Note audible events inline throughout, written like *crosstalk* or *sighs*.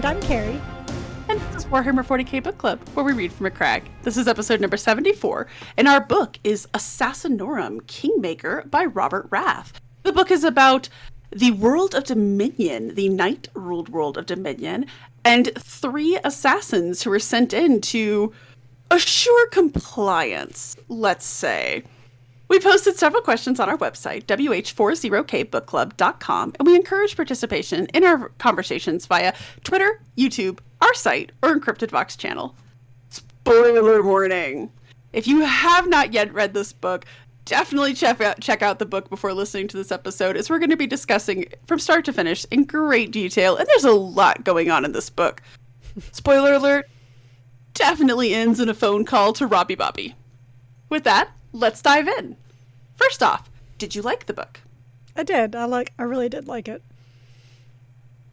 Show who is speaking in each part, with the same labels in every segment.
Speaker 1: And I'm Carrie.
Speaker 2: And this is Warhammer 40k Book Club, where we read from a crag. This is episode number 74, and our book is Assassinorum Kingmaker by Robert Rath. The book is about the world of Dominion, the knight ruled world of Dominion, and three assassins who were sent in to assure compliance, let's say. We posted several questions on our website, wh40kbookclub.com, and we encourage participation in our conversations via Twitter, YouTube, our site, or Encrypted Vox channel. Spoiler warning! If you have not yet read this book, definitely check out, check out the book before listening to this episode, as we're going to be discussing from start to finish in great detail, and there's a lot going on in this book. Spoiler alert, definitely ends in a phone call to Robbie Bobby. With that, let's dive in. First off, did you like the book?
Speaker 1: I did. I like. I really did like it.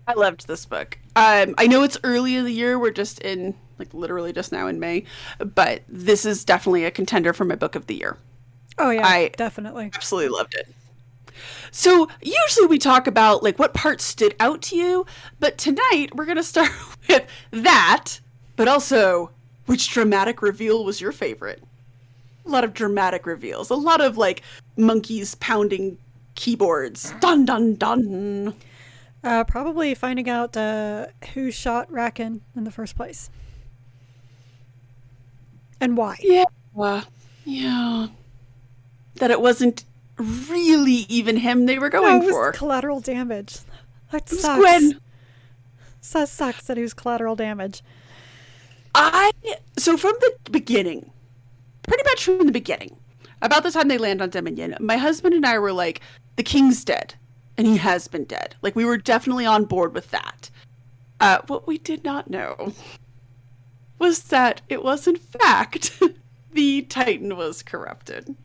Speaker 2: I loved this book. Um, I know it's early in the year. We're just in like literally just now in May, but this is definitely a contender for my book of the year.
Speaker 1: Oh yeah, I definitely
Speaker 2: absolutely loved it. So usually we talk about like what parts stood out to you, but tonight we're gonna *laughs* start with that, but also which dramatic reveal was your favorite? A lot of dramatic reveals, a lot of like monkeys pounding keyboards. Dun dun dun.
Speaker 1: Uh, probably finding out uh, who shot Raken in the first place and why.
Speaker 2: Yeah, uh, yeah. That it wasn't really even him they were going
Speaker 1: no,
Speaker 2: for.
Speaker 1: Collateral damage. That sucks. Gwen. That sucks that he was collateral damage.
Speaker 2: I so from the beginning, pretty much from the beginning. About the time they land on Dominion, my husband and I were like, the king's dead. And he has been dead. Like, we were definitely on board with that. Uh, what we did not know was that it was, in fact, *laughs* the Titan was corrupted.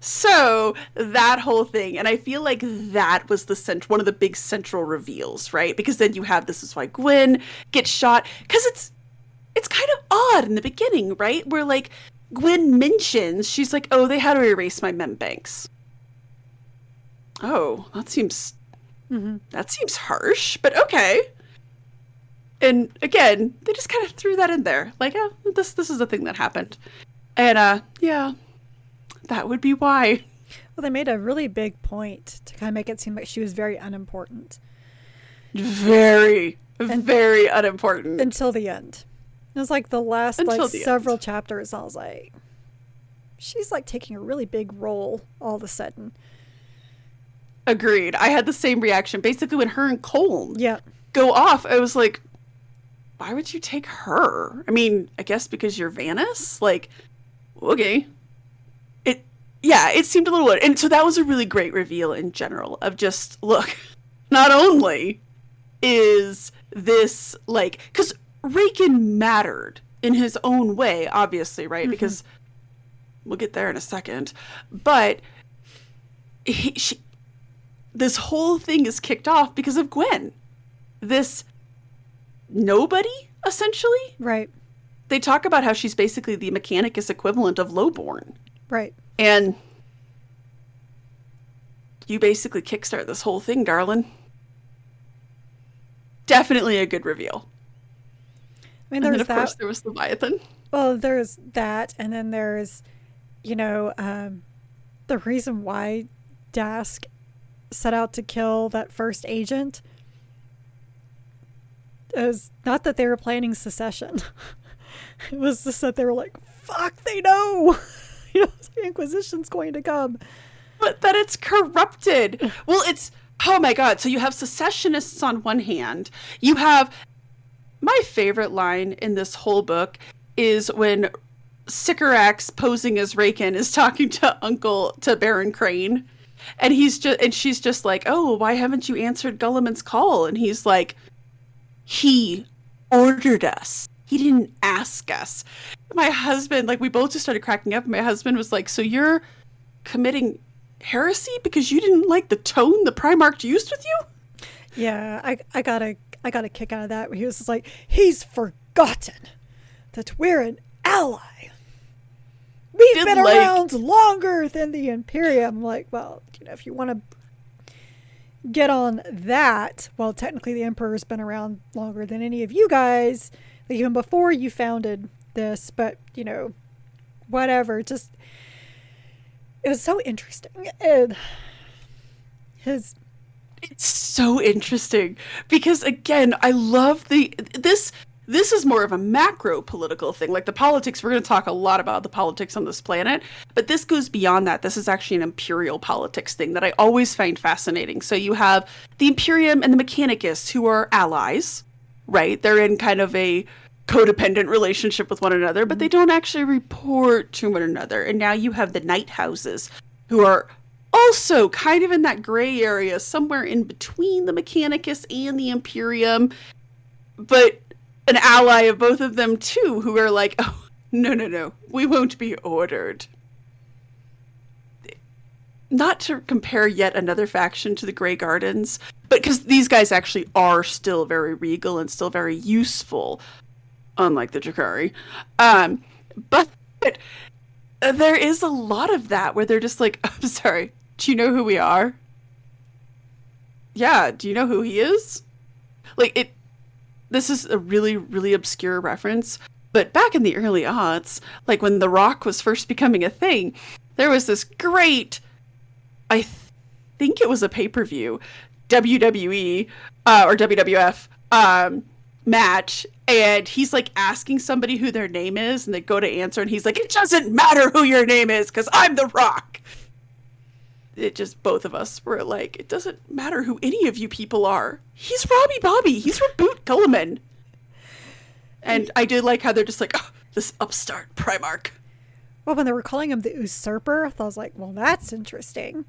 Speaker 2: So that whole thing, and I feel like that was the cent- one of the big central reveals, right? Because then you have this is why Gwen gets shot because it's it's kind of odd in the beginning, right? Where like Gwen mentions, she's like, oh, they had to erase my mem banks. Oh, that seems mm-hmm. that seems harsh, but okay. And again, they just kind of threw that in there, like, oh, this this is the thing that happened, and uh, yeah, that would be why.
Speaker 1: Well, they made a really big point to kind of make it seem like she was very unimportant.
Speaker 2: Very, and, very unimportant
Speaker 1: until the end. It was like the last Until like the several end. chapters. I was like, she's like taking a really big role all of a sudden.
Speaker 2: Agreed. I had the same reaction. Basically, when her and Cole
Speaker 1: yeah.
Speaker 2: go off, I was like, why would you take her? I mean, I guess because you're Vanus? Like, okay. It, yeah, it seemed a little weird. And so that was a really great reveal in general of just, look, *laughs* not only is this like, because Raken mattered in his own way, obviously, right? Mm-hmm. Because we'll get there in a second. But he, she, this whole thing is kicked off because of Gwen. This nobody, essentially.
Speaker 1: Right.
Speaker 2: They talk about how she's basically the mechanicus equivalent of lowborn.
Speaker 1: Right.
Speaker 2: And you basically kickstart this whole thing, darling. Definitely a good reveal.
Speaker 1: I mean, there's
Speaker 2: and then of
Speaker 1: that.
Speaker 2: course there was Leviathan.
Speaker 1: Well, there's that, and then there's, you know, um, the reason why Dask set out to kill that first agent is not that they were planning secession. *laughs* it was just that they were like, "Fuck, they know, *laughs* you know, the Inquisition's going to come."
Speaker 2: But that it's corrupted. well, it's oh my god. So you have secessionists on one hand, you have my favorite line in this whole book is when Sycorax posing as Raken is talking to Uncle to Baron Crane. And he's just and she's just like, "Oh, why haven't you answered Guilliman's call?" And he's like, "He ordered us. He didn't ask us." My husband, like we both just started cracking up. My husband was like, "So you're committing heresy because you didn't like the tone the Primarch used with you?"
Speaker 1: Yeah, I I got a I got a kick out of that. He was like, he's forgotten that we're an ally. We've Did been like... around longer than the Imperium. I'm like, well, you know, if you want to, get on that. Well, technically, the Emperor's been around longer than any of you guys, like even before you founded this, but you know, whatever. Just it was so interesting. And his
Speaker 2: it's so interesting because again, I love the this this is more of a macro political thing. Like the politics, we're going to talk a lot about the politics on this planet, but this goes beyond that. This is actually an imperial politics thing that I always find fascinating. So you have the Imperium and the Mechanicus, who are allies, right? They're in kind of a codependent relationship with one another, but they mm-hmm. don't actually report to one another. And now you have the Knight Houses, who are also kind of in that gray area, somewhere in between the Mechanicus and the Imperium, but an ally of both of them too, who are like, oh, no, no, no, we won't be ordered. Not to compare yet another faction to the Grey Gardens, but because these guys actually are still very regal and still very useful, unlike the Drukhari. Um, but there is a lot of that where they're just like, I'm *laughs* sorry, do you know who we are? Yeah, do you know who he is? Like it this is a really, really obscure reference, but back in the early aughts, like when The Rock was first becoming a thing, there was this great, I th- think it was a pay per view, WWE uh, or WWF um, match. And he's like asking somebody who their name is, and they go to answer, and he's like, It doesn't matter who your name is, because I'm The Rock it just both of us were like, it doesn't matter who any of you people are. He's Robbie Bobby. He's Roboute Guilliman. And I did like how they're just like, oh, this upstart Primarch.
Speaker 1: Well, when they were calling him the usurper, I was like, well, that's interesting.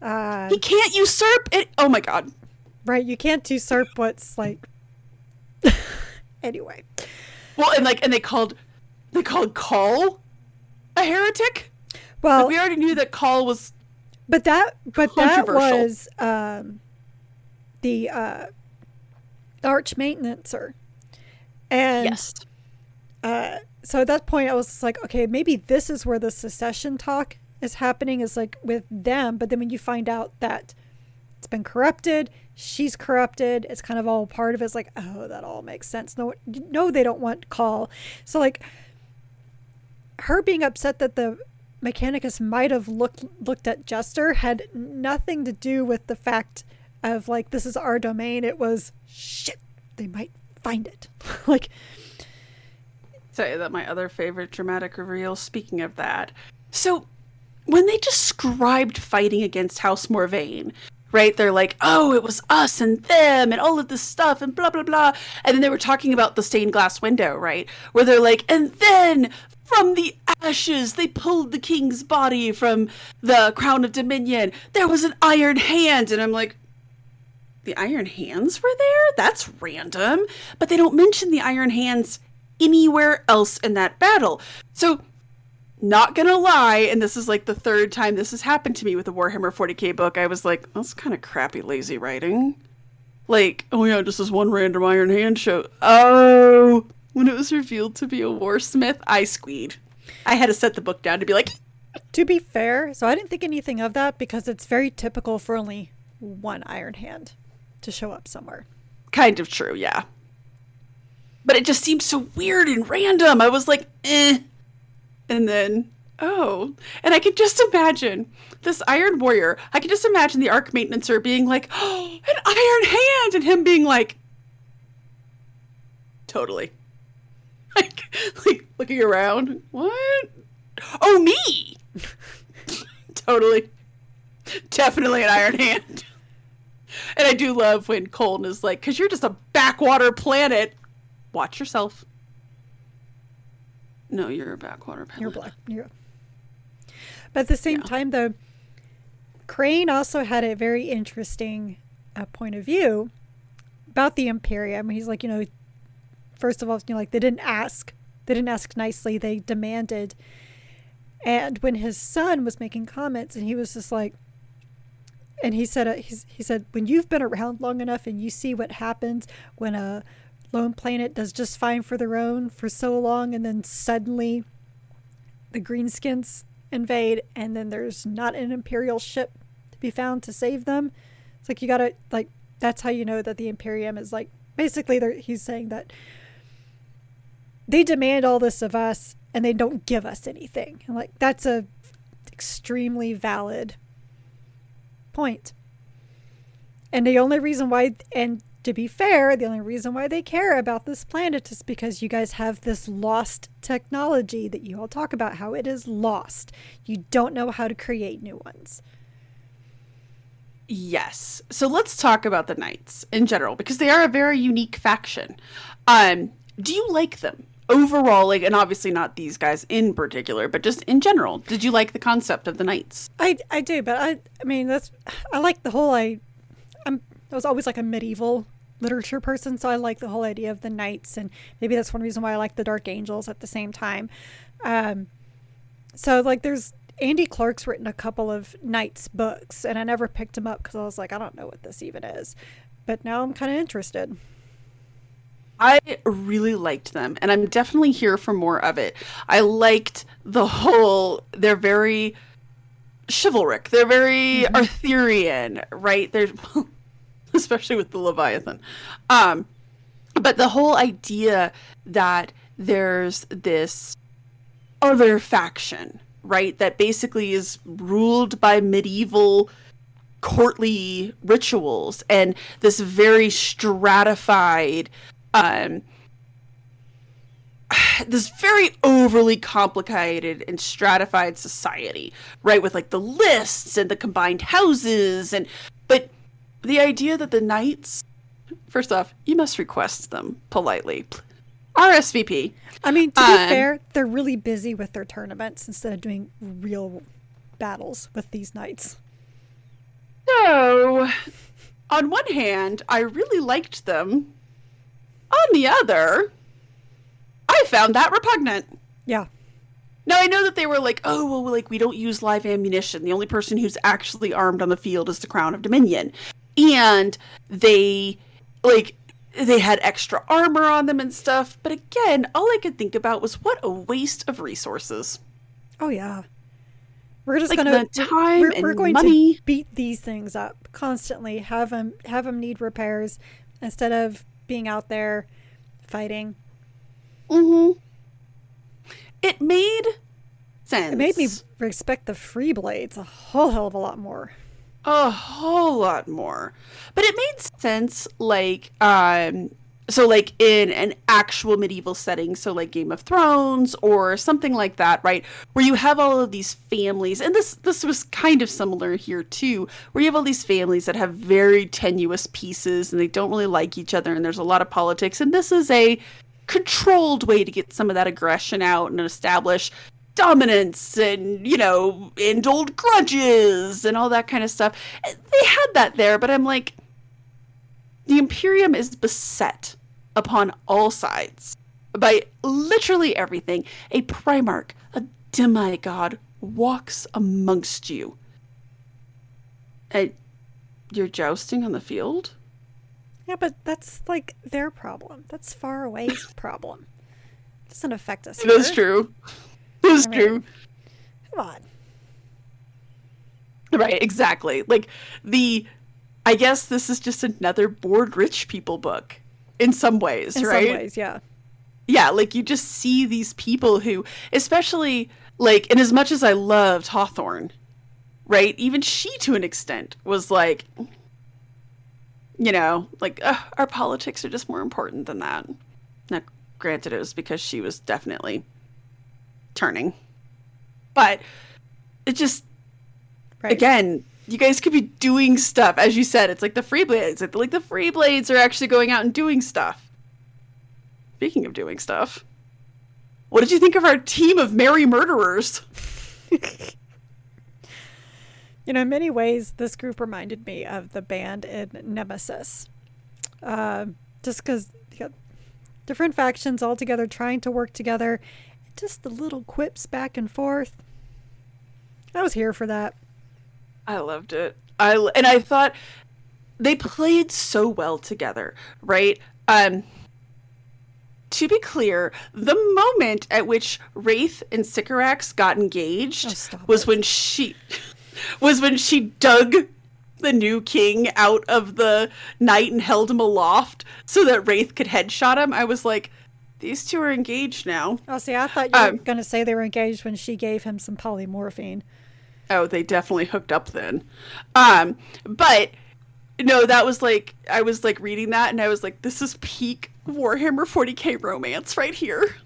Speaker 2: Uh, he can't usurp it. Oh my god.
Speaker 1: Right, you can't usurp what's like. *laughs* anyway.
Speaker 2: Well, and like, and they called, they called Cawl a heretic.
Speaker 1: Well,
Speaker 2: like we already knew that Cawl was
Speaker 1: but that but that was um, the uh, arch maintenancer. And yes. Uh, so at that point I was like, okay, maybe this is where the secession talk is happening is like with them, but then when you find out that it's been corrupted, she's corrupted, it's kind of all part of it. It's like, oh, that all makes sense. No, no, they don't want Cawl. So like her being upset that the Mechanicus might have looked looked at Jester had nothing to do with the fact of like this is our domain. It was shit. They might find it. *laughs* like
Speaker 2: say that my other favorite dramatic reveal. Speaking of that, so when they described fighting against House Morvayn, right? They're like, oh, it was us and them and all of this stuff and blah, blah, blah. And then they were talking about the stained glass window, right? Where they're like, and then from the ashes, they pulled the king's body from the crown of dominion. There was an iron hand. And I'm like, the iron hands were there? That's random. But they don't mention the iron hands anywhere else in that battle. So, not gonna lie, and this is like the third time this has happened to me with a Warhammer 40k book, I was like, that's kind of crappy, lazy writing. Like, oh yeah, just this one random iron hand show. Oh, when it was revealed to be a warsmith, I squeed. I had to set the book down to be like.
Speaker 1: To be fair, so I didn't think anything of that because it's very typical for only one Iron Hand to show up somewhere.
Speaker 2: Kind of true, yeah. But it just seemed so weird and random. I was like, eh. And then, oh. And I could just imagine this Iron Warrior. I could just imagine the Arc Maintenancer being like, oh, *gasps* an Iron Hand! And him being like, totally. *laughs* like, like looking around. What? Oh, me! *laughs* totally. Definitely an Iron Hand. *laughs* And I do love when Colton is like, because you're just a backwater planet. Watch yourself. No, you're a backwater planet.
Speaker 1: You're black. You're... But at the same yeah. time, though, Crane also had a very interesting uh, point of view about the Imperium. He's like, you know, first of all, you know, like they didn't ask. They didn't ask nicely. They demanded. And when his son was making comments, and he was just like, and he said, uh, he's, he said, when you've been around long enough and you see what happens when a lone planet does just fine for their own for so long, and then suddenly the greenskins invade, and then there's not an imperial ship to be found to save them, It's like you gotta like that's how you know that the Imperium is like basically he's saying that they demand all this of us and they don't give us anything. And like that's a extremely valid point. And the only reason why and to be fair, the only reason why they care about this planet is because you guys have this lost technology that you all talk about how it is lost. You don't know how to create new ones.
Speaker 2: Yes. So let's talk about the Knights in general because they are a very unique faction. Um, do you like them overall? Like, and obviously not these guys in particular, but just in general. Did you like the concept of the Knights?
Speaker 1: I I do, but I I mean that's I like the whole I I'm I was always like a medieval literature person, so I like the whole idea of the knights, and maybe that's one reason why I like the Dark Angels at the same time. Um, so like, there's Andy Clark's written a couple of Knights books, and I never picked them up because I was like, I don't know what this even is. But now I'm kind of interested.
Speaker 2: I really liked them, and I'm definitely here for more of it. I liked the whole, they're very chivalric, they're very mm-hmm. Arthurian, right? They're, *laughs* especially with the Leviathan. Um, but the whole idea that there's this other faction right? That basically is ruled by medieval courtly rituals and this very stratified um *sighs* this very overly complicated and stratified society right with like the lists and the combined houses and but the idea that the knights first off you must request them politely RSVP.
Speaker 1: I mean, to be um, fair, they're really busy with their tournaments instead of doing real battles with these knights.
Speaker 2: So, on one hand, I really liked them. On the other, I found that repugnant.
Speaker 1: Yeah.
Speaker 2: Now I know that they were like, oh well, like we don't use live ammunition. The only person who's actually armed on the field is the Crown of Dominion, and they like they had extra armor on them and stuff. But again, all I could think about was what a waste of resources.
Speaker 1: Oh yeah, we're just like gonna time we're, we're going money. to beat these things up constantly. Have them have them need repairs instead of being out there fighting.
Speaker 2: Mm-hmm. It made sense.
Speaker 1: It made me respect the free blades a whole hell of a lot more
Speaker 2: a whole lot more. But it made sense like um so like in an actual medieval setting so like game of thrones or something like that right where you have all of these families and this this was kind of similar here too where you have all these families that have very tenuous pieces and they don't really like each other and there's a lot of politics and this is a controlled way to get some of that aggression out and establish dominance and you know and old grudges and all that kind of stuff. They had that there but i'm like the imperium is beset upon all sides by literally everything. A primarch a demigod walks amongst you. And you're jousting on the field?
Speaker 1: Yeah but that's like their problem. That's far away's *laughs* problem. It doesn't affect us
Speaker 2: That's true. It's true.
Speaker 1: Come on.
Speaker 2: Right, exactly. Like the I guess this is just another bored rich people book in some ways,
Speaker 1: in
Speaker 2: right?
Speaker 1: Some ways, yeah.
Speaker 2: Yeah, like you just see these people who especially like and as much as I loved Hawthorne, right? Even she to an extent was like you know, like our politics are just more important than that. Now, granted, it was because she was definitely turning. But it just right. again, you guys could be doing stuff. As you said, it's like the free blades. Like, the free blades are actually going out and doing stuff. Speaking of doing stuff, what did you think of our team of merry murderers? *laughs*
Speaker 1: you know, in many ways, this group reminded me of the band in Nemesis. Uh, just because different factions all together trying to work together just the little quips back and forth. I was here for that.
Speaker 2: I loved it. I and I thought they played so well together, right? Um to be clear, the moment at which Wraith and Sycorax got engaged
Speaker 1: oh,
Speaker 2: was
Speaker 1: it.
Speaker 2: when she *laughs* was when she dug the new king out of the night and held him aloft so that Wraith could headshot him. I was like, these two are engaged now.
Speaker 1: Oh, see, I thought you um, were going to say they were engaged when she gave him some polymorphine.
Speaker 2: Oh, they definitely hooked up then. Um, but no, that was like I was like reading that and I was like, this is peak Warhammer 40k romance right here.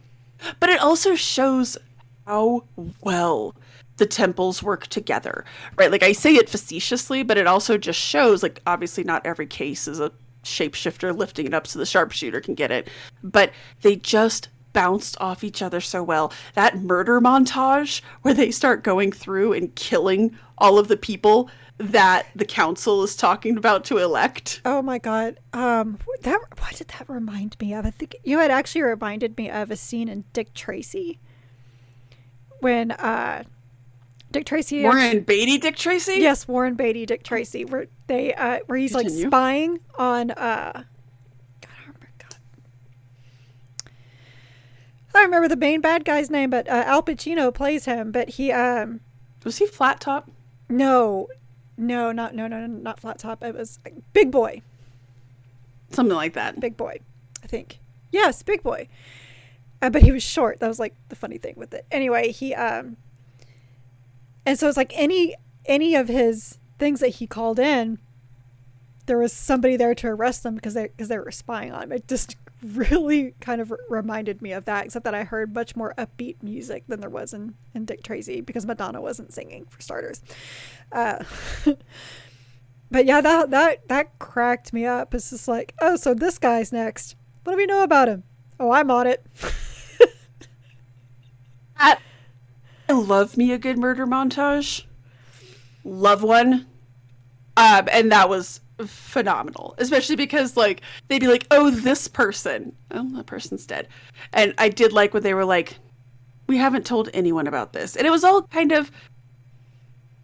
Speaker 2: But it also shows how well the temples work together, right? Like I say it facetiously, but it also just shows like obviously not every case is a shapeshifter lifting it up so the sharpshooter can get it, but they just bounced off each other so well. That murder montage where they start going through and killing all of the people that the council is talking about to elect.
Speaker 1: Oh my god. Um that what did that remind me of? I think you had actually reminded me of a scene in Dick Tracy when uh Dick Tracy.
Speaker 2: Warren actually, Beatty, Dick Tracy.
Speaker 1: Yes, Warren Beatty, Dick Tracy. Where they, uh, where he's Continue. like spying on. Uh, God, I remember. God. I don't remember the main bad guy's name, but uh, Al Pacino plays him. But he um,
Speaker 2: was he flat top?
Speaker 1: No, no, not no, no, no, not flat top. It was Big Boy.
Speaker 2: Something like that.
Speaker 1: Big Boy, I think. Yes, Big Boy. Uh, but he was short. That was like the funny thing with it. Anyway, he um and so it's like any any of his things that he called in, there was somebody there to arrest them because they because they were spying on him. It just *laughs* really kind of reminded me of that, except that I heard much more upbeat music than there was in, in Dick Tracy because Madonna wasn't singing for starters. Uh, *laughs* but yeah, that that that cracked me up. It's just like, oh, so this guy's next. What do we know about him? Oh, I'm on it. *laughs*
Speaker 2: I, I love me a good murder montage. Love one. Um, and that was phenomenal, especially because like they'd be like, "Oh, this person, oh, that person's dead," and I did like when they were like, "We haven't told anyone about this," and it was all kind of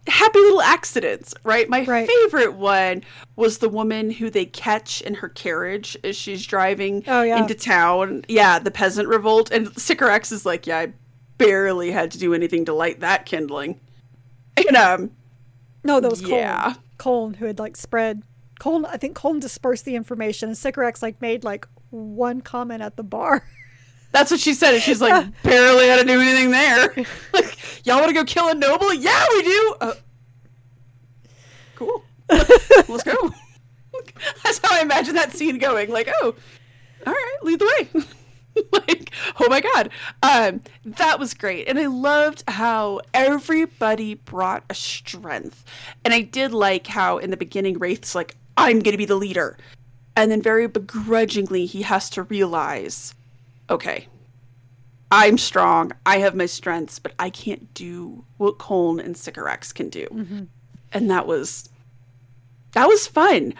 Speaker 2: happy little accidents, right? My right. favorite one was the woman who they catch in her carriage as she's driving oh, yeah. into town. Yeah, the peasant revolt, and Sycorax is like, "Yeah, I barely had to do anything to light that kindling. And um
Speaker 1: No, that was yeah. Coln. who had like spread Coln I think Coln dispersed the information and Sycorax like made like one comment at the bar.
Speaker 2: That's what she said. And she's like, *laughs* barely had to do anything there. *laughs* like, y'all want to go kill a noble? Yeah, we do. Uh, cool. *laughs* Let's go. That's how I imagine that scene going. Like, oh, all right, lead the way. like, oh my god, um, that was great, and I loved how everybody brought a strength, and I did like how in the beginning Wraith's like, I'm gonna be the leader, and then very begrudgingly he has to realize, okay, I'm strong, I have my strengths, but I can't do what Coln and Sycorax can do, mm-hmm. and that was that was fun.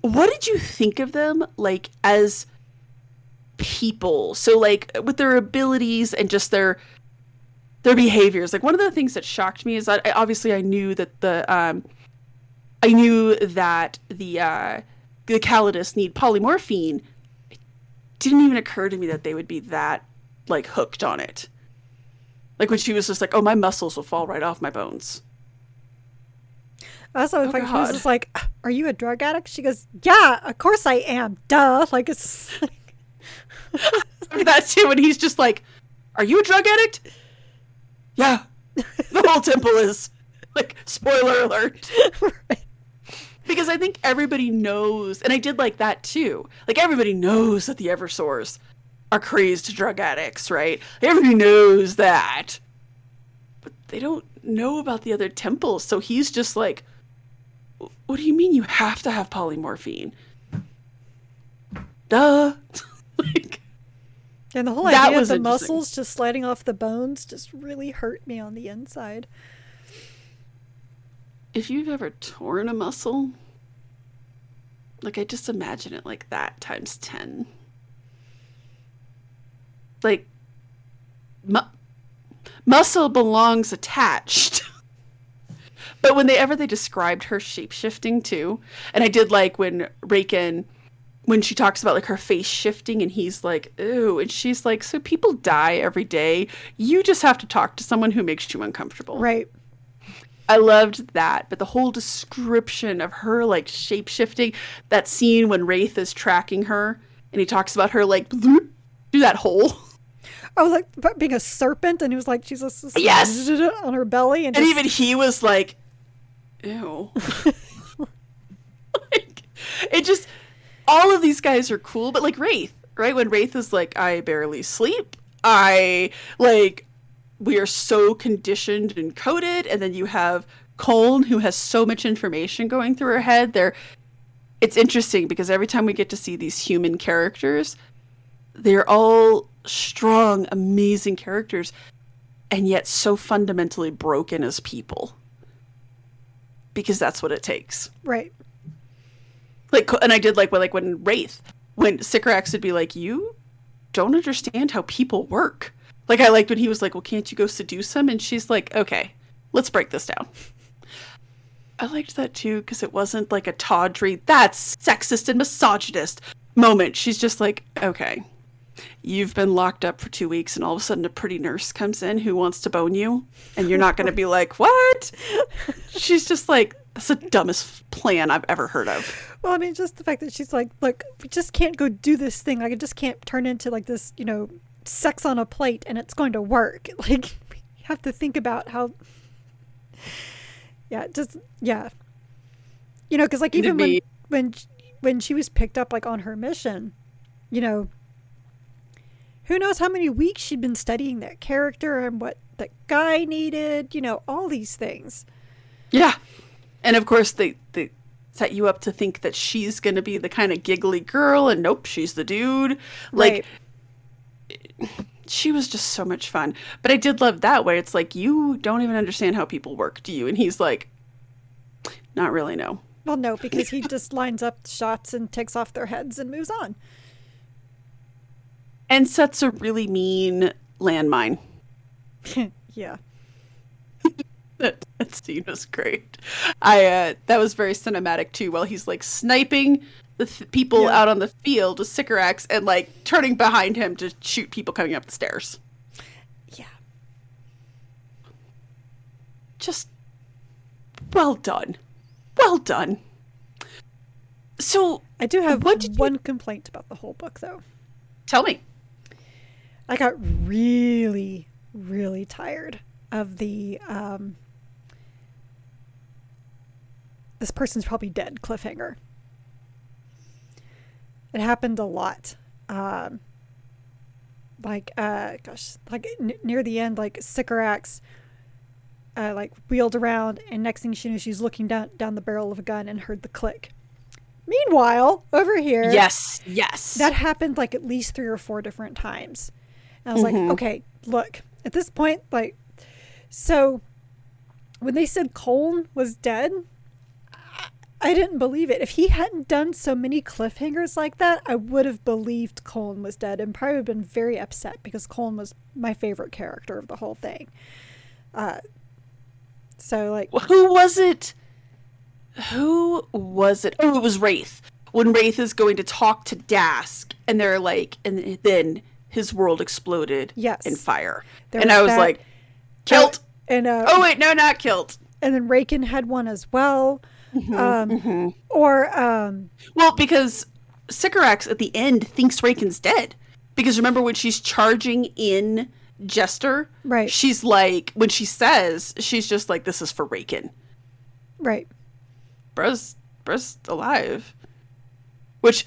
Speaker 2: What did you think of them, like as? people. So like with their abilities and just their their behaviors. Like one of the things that shocked me is that I, obviously I knew that the um I knew that the uh the Callidus need polymorphine. It didn't even occur to me that they would be that like hooked on it. Like when she was just like, "Oh, my muscles will fall right off my bones."
Speaker 1: Also, if oh, I was just like, "Are you a drug addict?" She goes, "Yeah, of course I am." Duh. *laughs* Like it's. *laughs*
Speaker 2: that too, and he's just like, "Are you a drug addict?" Yeah, *laughs* the whole temple is. Like, spoiler alert. right. Because I think everybody knows, and I did like that too. Like everybody knows that the Eversors are crazed drug addicts, right? Everybody knows that, but they don't know about the other temples. So he's just like, "What do you mean you have to have polymorphine?" Duh. *laughs* like,
Speaker 1: and the whole idea of the muscles just sliding off the bones just really hurt me on the inside.
Speaker 2: If you've ever torn a muscle, like I just imagine it like that times 10. Like, mu- muscle belongs attached. *laughs* but when they ever they described her shape shifting too, and I did like when Raken when she talks about like her face shifting and he's like ooh and she's like so people die every day you just have to talk to someone who makes you uncomfortable
Speaker 1: right
Speaker 2: I loved that, but the whole description of her like shape shifting, that scene when Wraith is tracking her and he talks about her like through that hole.
Speaker 1: I was like being a serpent, and he was like, she's a,
Speaker 2: yes *laughs*
Speaker 1: on her belly,
Speaker 2: and, and even he was like, ew. *laughs* like, it just all of these guys are cool, but like Wraith, right? When Wraith is like, I barely sleep, I like we are so conditioned and coded and then you have Köln who has so much information going through her head. There it's interesting because every time we get to see these human characters they're all strong amazing characters and yet so fundamentally broken as people. Because that's what it takes.
Speaker 1: Right.
Speaker 2: Like and i did like when like when wraith when Sycorax would be like you don't understand how people work like I liked when he was like, "Well, can't you go seduce him?" And she's like, "Okay, let's break this down." I liked that too because it wasn't like a tawdry, that's sexist and misogynist moment. She's just like, "Okay, you've been locked up for two weeks, and all of a sudden a pretty nurse comes in who wants to bone you, and you're not going to be like, what?" she's just like, "That's the dumbest plan I've ever heard of."
Speaker 1: Well, I mean, just the fact that she's like, "Look, we just can't go do this thing. Like, I just can't turn into like this, you know." Sex on a plate and it's going to work. *laughs* Like you have to think about how yeah, just yeah. You know, cuz like even when when when she was picked up like on her mission, you know, who knows how many weeks she'd been studying that character and what that guy needed, you know, all these things.
Speaker 2: Yeah. And of course they they set you up to think that she's going to be the kind of giggly girl and nope, she's the dude. Like right she was just so much fun. But I did love that way. It's like you don't even understand how people work, do you? And he's like, not really, no.
Speaker 1: Well, no, because he just lines up shots and takes off their heads and moves on.
Speaker 2: And sets a really mean landmine. *laughs*
Speaker 1: yeah. *laughs*
Speaker 2: that, that scene was great. I uh, that was very cinematic too. While he's like sniping the th- people yeah. out on the field with Sycorax and like turning behind him to shoot people coming up the stairs.
Speaker 1: Yeah.
Speaker 2: Just well done. Well done. So
Speaker 1: I do have what one you... complaint about the whole book though.
Speaker 2: Tell me.
Speaker 1: I got really, really tired of the um this person's probably dead cliffhanger. It happened a lot. Um, like, uh, gosh, like n- near the end, like Sycorax, uh, like wheeled around, and next thing she knew, she's looking down down the barrel of a gun and heard the click. Meanwhile, over here,
Speaker 2: yes, yes,
Speaker 1: that happened like at least three or four different times. And I was mm-hmm. like, okay, look, at this point, like, so when they said Köln was dead, I didn't believe it. If he hadn't done so many cliffhangers like that, I would have believed Köln was dead and probably been very upset because Köln was my favorite character of the whole thing. Uh, so like,
Speaker 2: who was it? Who was it? Oh, it was Wraith. When Wraith is going to talk to Dask, and they're like, and then his world exploded
Speaker 1: yes.
Speaker 2: in fire, there and was I was that. like, Kilt. Uh,
Speaker 1: and uh,
Speaker 2: oh wait, no, not Kilt.
Speaker 1: And then Raken had one as well. Mm-hmm, um, mm-hmm. Or um,
Speaker 2: well, because Sycorax at the end thinks Raken's dead. Because remember when she's charging in Jester,
Speaker 1: right?
Speaker 2: She's like when she says she's just like this is for Raken,
Speaker 1: right?
Speaker 2: Bro's Bro's alive, which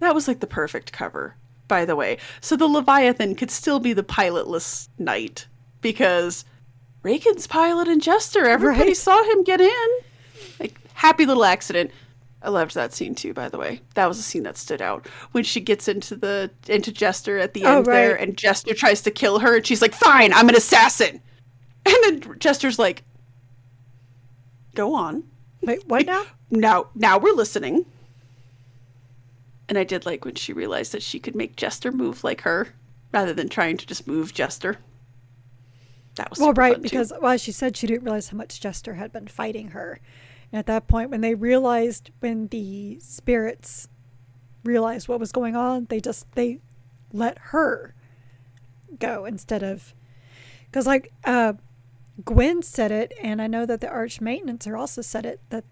Speaker 2: that was like the perfect cover, by the way. So the Leviathan could still be the pilotless knight because Raken's pilot and Jester. Everybody right. saw him get in happy little accident. I loved that scene too, by the way. That was a scene that stood out when she gets into the into Jester at the oh, end right. there, and Jester tries to kill her, and she's like, "Fine, I'm an assassin," and then Jester's like, "Go on."
Speaker 1: Wait, what now?
Speaker 2: Now, now we're listening. And I did like when she realized that she could make Jester move like her, rather than trying to just move Jester.
Speaker 1: That was well, right because well, she said she didn't realize how much Jester had been fighting her and at that point, when they realized, when the spirits realized what was going on, they just they let her go instead of because like uh, Gwen said it, and I know that the arch maintainer also said it that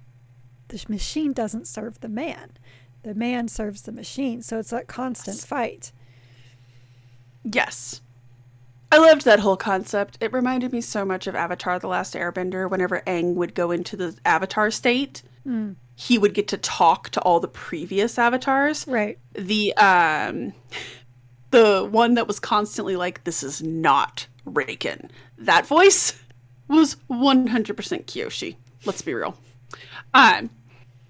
Speaker 1: the machine doesn't serve the man, the man serves the machine. So it's that constant fight.
Speaker 2: Yes. I loved that whole concept. It reminded me so much of Avatar The Last Airbender. Whenever Aang would go into the avatar state, mm. he would get to talk to all the previous avatars.
Speaker 1: Right.
Speaker 2: The um *laughs* the one that was constantly like, This is not Raken. That voice was 100% Kyoshi. Let's be real. Um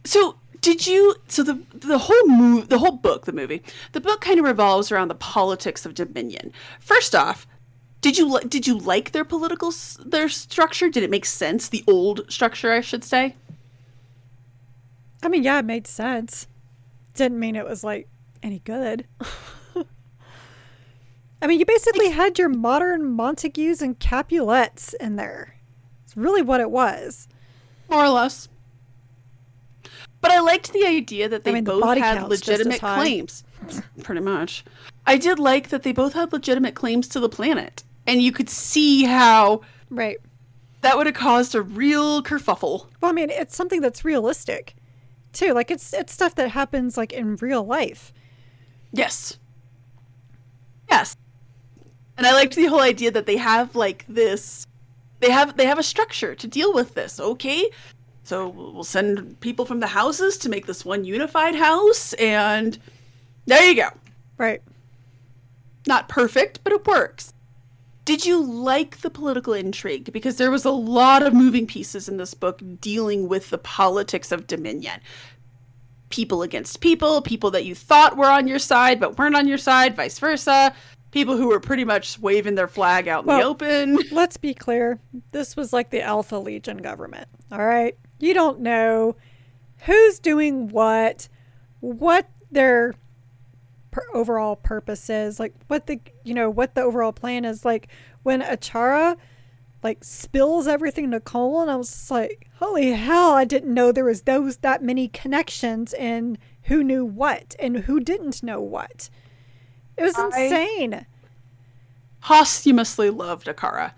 Speaker 2: so did you so the the whole move the whole book the movie the book kind of revolves around the politics of dominion first off did you did you like their political their structure? Did it make sense? The old structure, I should say.
Speaker 1: I mean, yeah, it made sense. Didn't mean it was like any good. *laughs* I mean, you basically like, had your modern Montagues and Capulets in there. It's really what it was.
Speaker 2: More or less. But I liked the idea that they I mean, both the had legitimate claims. Pretty much. I did like that they both had legitimate claims to the planet and you could see how
Speaker 1: right
Speaker 2: that would have caused a real kerfuffle.
Speaker 1: Well, I mean, it's something that's realistic too. Like it's it's stuff that happens like in real life.
Speaker 2: Yes. Yes. And I liked the whole idea that they have like this they have they have a structure to deal with this. Okay? So we'll send people from the houses to make this one unified house and there you go.
Speaker 1: Right.
Speaker 2: Not perfect, but it works. Did you like the political intrigue? Because there was a lot of moving pieces in this book dealing with the politics of Dominion. People against people, people that you thought were on your side but weren't on your side, vice versa. People who were pretty much waving their flag out in well, the open. *laughs*
Speaker 1: Let's be clear. This was like the Alpha Legion government. All right. You don't know who's doing what, what their per- overall purpose is, like what the you know what the overall plan is. Like when Achara like spills everything to Cole, and I was like, holy hell! I didn't know there was those that many connections and who knew what and who didn't know what. It was insane. I
Speaker 2: posthumously loved Akara.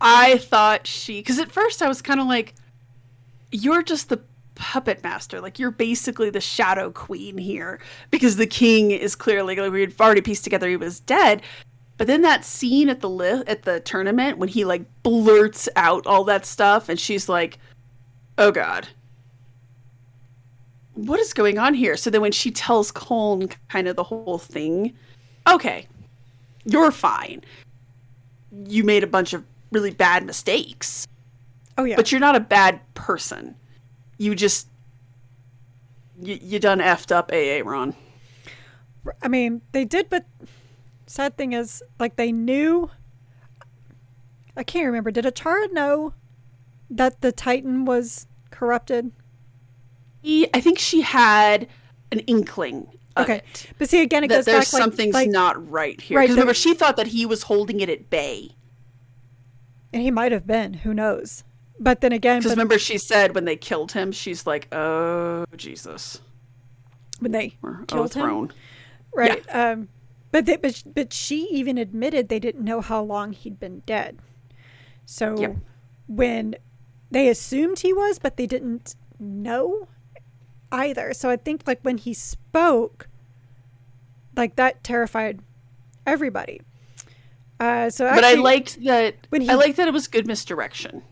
Speaker 2: I thought she because at first I was kind of like, you're just the puppet master. Like you're basically the shadow queen here because the king is clearly like we had already pieced together he was dead. But then that scene at the li- at the tournament when he like blurts out all that stuff and she's like, "Oh god. What is going on here?" So then when she tells Colm kind of the whole thing, okay. You're fine. You made a bunch of really bad mistakes.
Speaker 1: Oh yeah.
Speaker 2: But you're not a bad person you just you, you done effed up AA Ron.
Speaker 1: I mean, they did, but sad thing is, like they knew. I can't remember. Did Achara know that the Titan was corrupted?
Speaker 2: He, I think she had an inkling. okay, it,
Speaker 1: but see again, it goes
Speaker 2: there's
Speaker 1: back
Speaker 2: something's
Speaker 1: like,
Speaker 2: not right here. Right, remember, she thought that he was holding it at bay,
Speaker 1: and he might have been. Who knows? But then again,
Speaker 2: because remember she said when they killed him, she's like, "Oh Jesus."
Speaker 1: When they or killed him, right? Yeah. Um, but they, but but she even admitted they didn't know how long he'd been dead. So yep. when they assumed he was, but they didn't know either. So I think like when he spoke, like that terrified everybody. Uh, so actually,
Speaker 2: but I liked that. When he, I liked that it was good misdirection.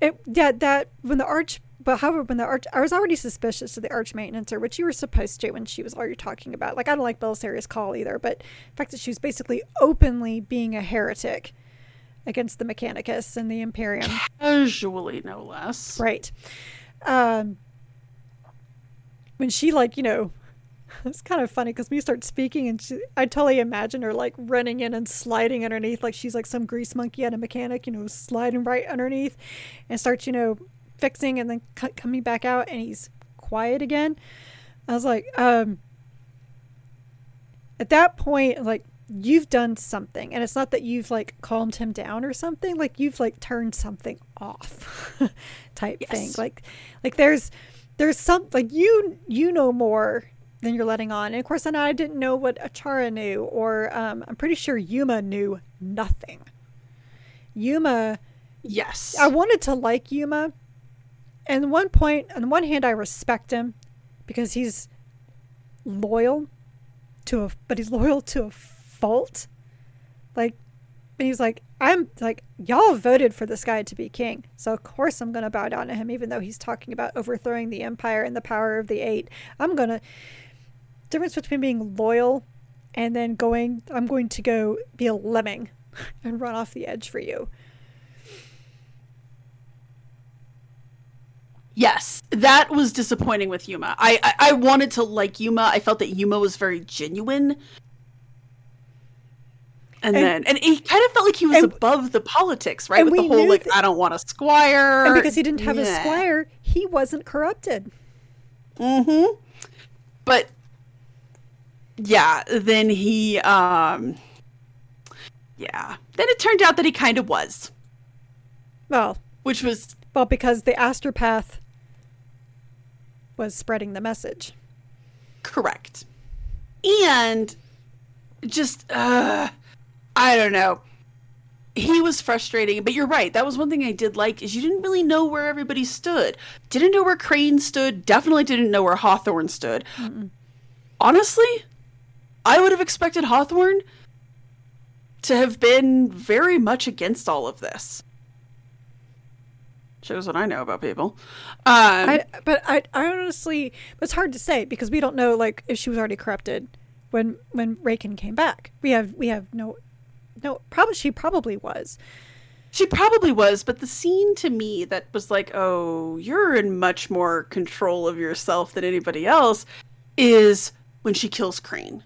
Speaker 1: It yeah that when the arch but however when the arch I was already suspicious of the arch maintenancer, which you were supposed to when she was already talking about. Like I don't like Belisarius Cawl either, but the fact that she was basically openly being a heretic against the Mechanicus and the Imperium.
Speaker 2: Casually, no less.
Speaker 1: Right. Um when she like, you know, *laughs* it's kind of funny because we start speaking and she, I totally imagine her like running in and sliding underneath like she's like some grease monkey at a mechanic, you know, sliding right underneath and starts, you know, fixing and then c- coming back out and he's quiet again. I was like, um, at that point, like you've done something and it's not that you've like calmed him down or something like you've like turned something off *laughs* type yes. thing like like there's there's some like you you know more than you're letting on. And of course, then I didn't know what Achara knew, or um, I'm pretty sure Yuma knew nothing. Yuma
Speaker 2: Yes.
Speaker 1: I wanted to like Yuma. And one point, on one hand, I respect him because he's loyal to a, but he's loyal to a fault. Like, and he's like, I'm like, y'all voted for this guy to be king. So, of course, I'm going to bow down to him, even though he's talking about overthrowing the empire and the power of the eight. I'm going to, difference between being loyal and then going, I'm going to go be a lemming *laughs* and run off the edge for you.
Speaker 2: Yes, that was disappointing with Yuma. I, I, I wanted to like Yuma. I felt that Yuma was very genuine. And, and then, and he kind of felt like he was and, above the politics, right? With the whole like, that, I don't want a squire.
Speaker 1: And because he didn't have yeah. a squire, he wasn't corrupted.
Speaker 2: Mm-hmm. But yeah, then he, um, yeah, then it turned out that he kind of was.
Speaker 1: Well,
Speaker 2: which was
Speaker 1: well because the astropath was spreading the message.
Speaker 2: Correct. And just, uh, I don't know. He was frustrating, but you're right. That was one thing I did like is you didn't really know where everybody stood. Didn't know where Crane stood. Definitely didn't know where Hawthorne stood. Mm-mm. Honestly, I would have expected Hawthorne to have been very much against all of this. Shows what I know about people. Um,
Speaker 1: I, but I, I honestly, it's hard to say because we don't know like if she was already corrupted when when Raken came back. We have we have no, no. Probably she probably was.
Speaker 2: She probably was, but the scene to me that was like, oh, you're in much more control of yourself than anybody else, is when she kills Crane.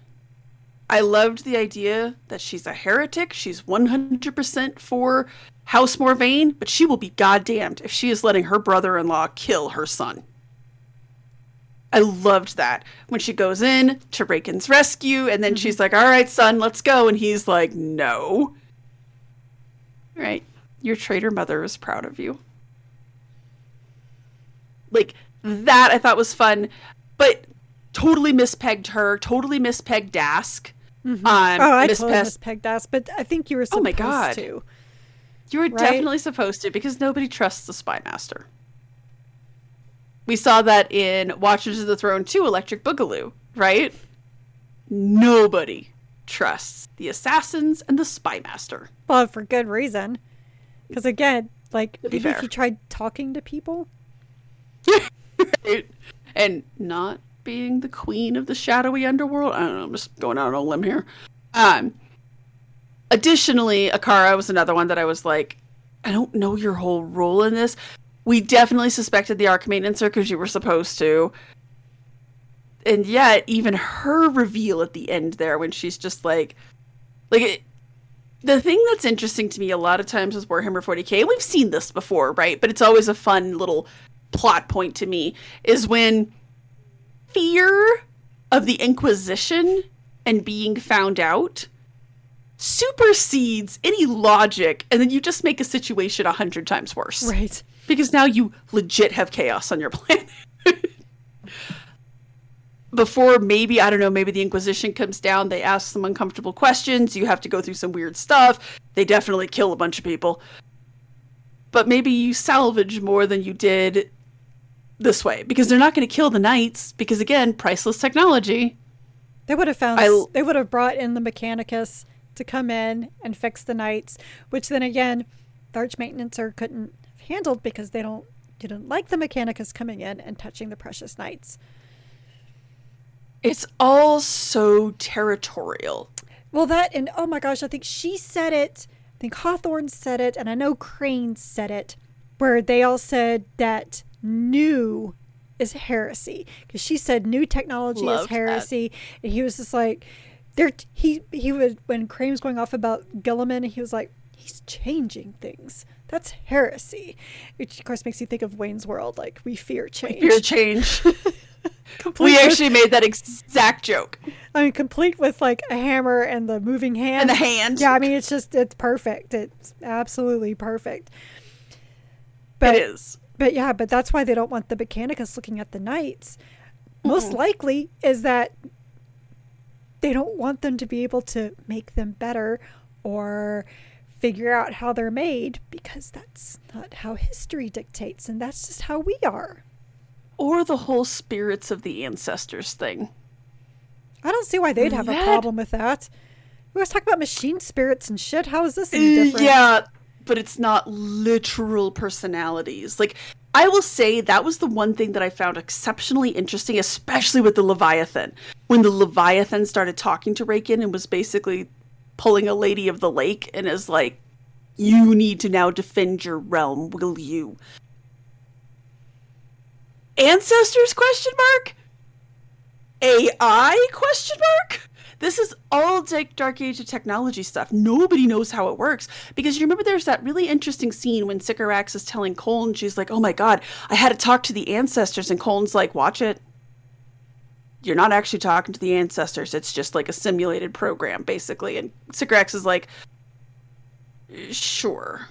Speaker 2: I loved the idea that she's a heretic. She's 100% for House Morvayn, but she will be goddamned if she is letting her brother in law kill her son. I loved that. When she goes in to Raken's rescue, and then mm-hmm. she's like, All right, son, let's go. And he's like, No. All right. Your traitor mother is proud of you. Like, that I thought was fun, but totally mispegged her, totally mispegged Dask.
Speaker 1: Mm-hmm. Um, oh, I totally mispegged Dask, but I think you were supposed oh my God. to.
Speaker 2: You were right? definitely supposed to because nobody trusts the spy master. We saw that in Watchers of the Throne 2 Electric Boogaloo, right? Nobody trusts the assassins and the spy master.
Speaker 1: Well, for good reason. Because again, like maybe if he tried talking to people. *laughs*
Speaker 2: right. And not being the queen of the shadowy underworld. I don't know, I'm just going out on a limb here. Um Additionally, Akara was another one that I was like, I don't know your whole role in this. We definitely suspected the Arc Maintenancer because you were supposed to. And yet, even her reveal at the end there when she's just like, like, it, the thing that's interesting to me a lot of times with Warhammer 40k, we've seen this before, right? But it's always a fun little plot point to me, is when fear of the Inquisition and being found out supersedes any logic and then you just make a situation a hundred times worse.
Speaker 1: Right.
Speaker 2: Because now you legit have chaos on your *laughs* planet. Before maybe i don't know maybe the inquisition comes down they ask some uncomfortable questions you have to go through some weird stuff they definitely kill a bunch of people. But maybe you salvage more than you did this way because they're not going to kill the knights because again priceless technology
Speaker 1: they would have found I, they would have brought in the mechanicus to come in and fix the knights, which then again, the arch maintenancer couldn't have handled because they don't didn't like the mechanicus coming in and touching the precious knights.
Speaker 2: It's all so territorial.
Speaker 1: Well, that and oh my gosh, I think she said it. I think Hawthorne said it, and I know Crane said it, where they all said that new is heresy because she said new technology Loved is heresy, that. and he was just like, there he he was when Crane was going off about Guilliman, he was like, he's changing things. That's heresy. Which of course makes you think of Wayne's World, like we fear change.
Speaker 2: We fear change. *laughs* *laughs* we actually made that exact joke.
Speaker 1: I mean, complete with like a hammer and the moving hand.
Speaker 2: And the hand.
Speaker 1: Yeah, I mean, it's just it's perfect. It's absolutely perfect. But,
Speaker 2: it is.
Speaker 1: But yeah, but that's why they don't want the Mechanicus looking at the knights. Most mm-hmm. likely is that they don't want them to be able to make them better or figure out how they're made because that's not how history dictates and that's just how we are.
Speaker 2: Or the whole spirits of the ancestors thing.
Speaker 1: I don't see why they'd have that... a problem with that. We always talk about machine spirits and shit. How is this any different?
Speaker 2: Yeah, but it's not literal personalities. Like, I will say that was the one thing that I found exceptionally interesting, especially with the Leviathan. When the Leviathan started talking to Raken and was basically pulling a lady of the lake and is like, You need to now defend your realm, will you? Ancestors question mark? AI question mark? This is all like Dark Age of technology stuff. Nobody knows how it works. Because you remember there's that really interesting scene when Sycorax is telling Kholn, she's like, oh my god, I had to talk to the ancestors. And Kholn's like, watch it. You're not actually talking to the ancestors. It's just like a simulated program, basically. And Sycorax is like, sure.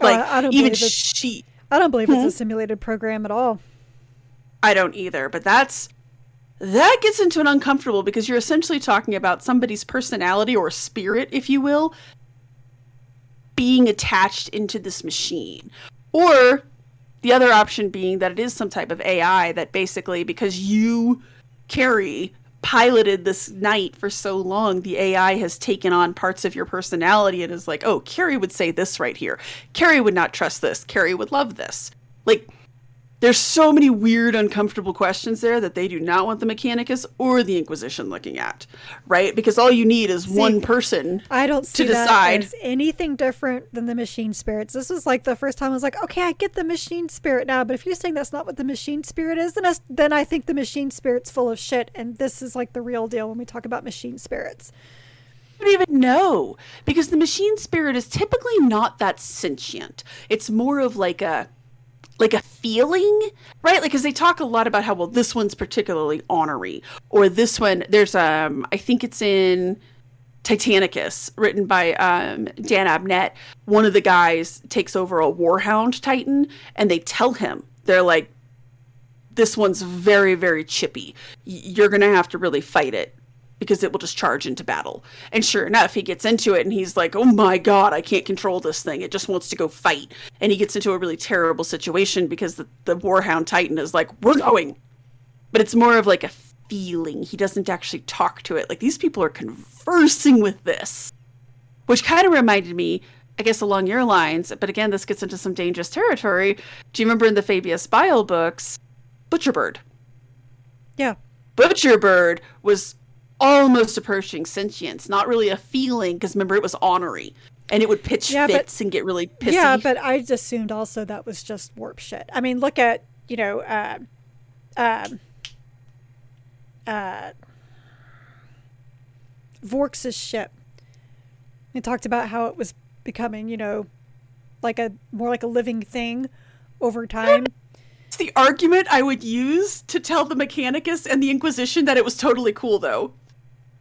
Speaker 1: Oh, like, I don't even she. I don't believe hmm? it's a hmm? simulated program at all.
Speaker 2: I don't either, but that's that gets into an uncomfortable because you're essentially talking about somebody's personality or spirit, if you will, being attached into this machine. Or the other option being that it is some type of AI that basically, because you, Carrie, piloted this knight for so long, the AI has taken on parts of your personality and is like, oh, Carrie would say this right here. Carrie would not trust this. Carrie would love this. Like, there's so many weird, uncomfortable questions there that they do not want the Mechanicus or the Inquisition looking at, right? Because all you need is see, one person.
Speaker 1: I don't see to that decide. anything different than the machine spirits. This was like the first time I was like, okay, I get the machine spirit now, but if you're saying that's not what the machine spirit is, then I, then I think the machine spirit's full of shit, and this is like the real deal when we talk about machine spirits.
Speaker 2: I don't even know because the machine spirit is typically not that sentient. It's more of like a like a feeling, right? Like, because they talk a lot about how well this one's particularly honorary, or this one. There's um, I think it's in Titanicus, written by um, Dan Abnett. One of the guys takes over a Warhound Titan, and they tell him they're like, "This one's very, very chippy. You're gonna have to really fight it." Because it will just charge into battle. And sure enough, he gets into it and he's like, oh my god, I can't control this thing. It just wants to go fight. And he gets into a really terrible situation because the, the Warhound Titan is like, we're going. But it's more of like a feeling. He doesn't actually talk to it. Like these people are conversing with this. Which kind of reminded me, I guess, along your lines, but again, this gets into some dangerous territory. Do you remember in the Fabius Bile books, Butcherbird?
Speaker 1: Yeah.
Speaker 2: Butcherbird was almost approaching sentience, not really a feeling, because remember it was honorary and it would pitch yeah, fits but, and get really pissy.
Speaker 1: Yeah, but I assumed also that was just warp shit. I mean, look at you know, uh, um, uh, Vork's ship. He talked about how it was becoming, you know, like a more like a living thing over time. *laughs*
Speaker 2: It's the argument I would use to tell the Mechanicus and the Inquisition that it was totally cool, though.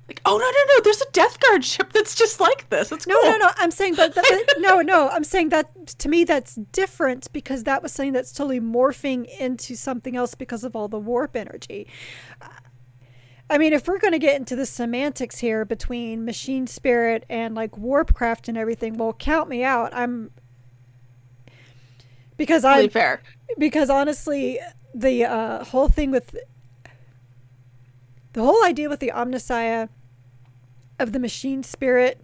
Speaker 2: Like, oh no no no! There's a Death Guard ship that's just like this. It's
Speaker 1: no cool. no no. I'm saying that, that *laughs* no no. I'm saying that to me that's different because that was something that's totally morphing into something else because of all the warp energy. I mean, if we're going to get into the semantics here between machine spirit and like warpcraft and everything, well, count me out. I'm because I
Speaker 2: fair
Speaker 1: because honestly, the uh, whole thing with the whole idea with the Omnissiah of the machine spirit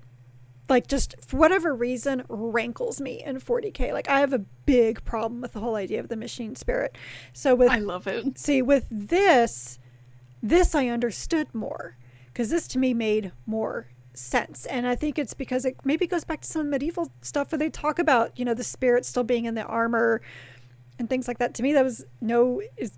Speaker 1: like just for whatever reason rankles me in 40k like i have a big problem with the whole idea of the machine spirit. So with
Speaker 2: i love it.
Speaker 1: See with this this i understood more because this to me made more sense. And i think it's because it maybe goes back to some medieval stuff where they talk about you know the spirit still being in the armor and things like that. To me that was no is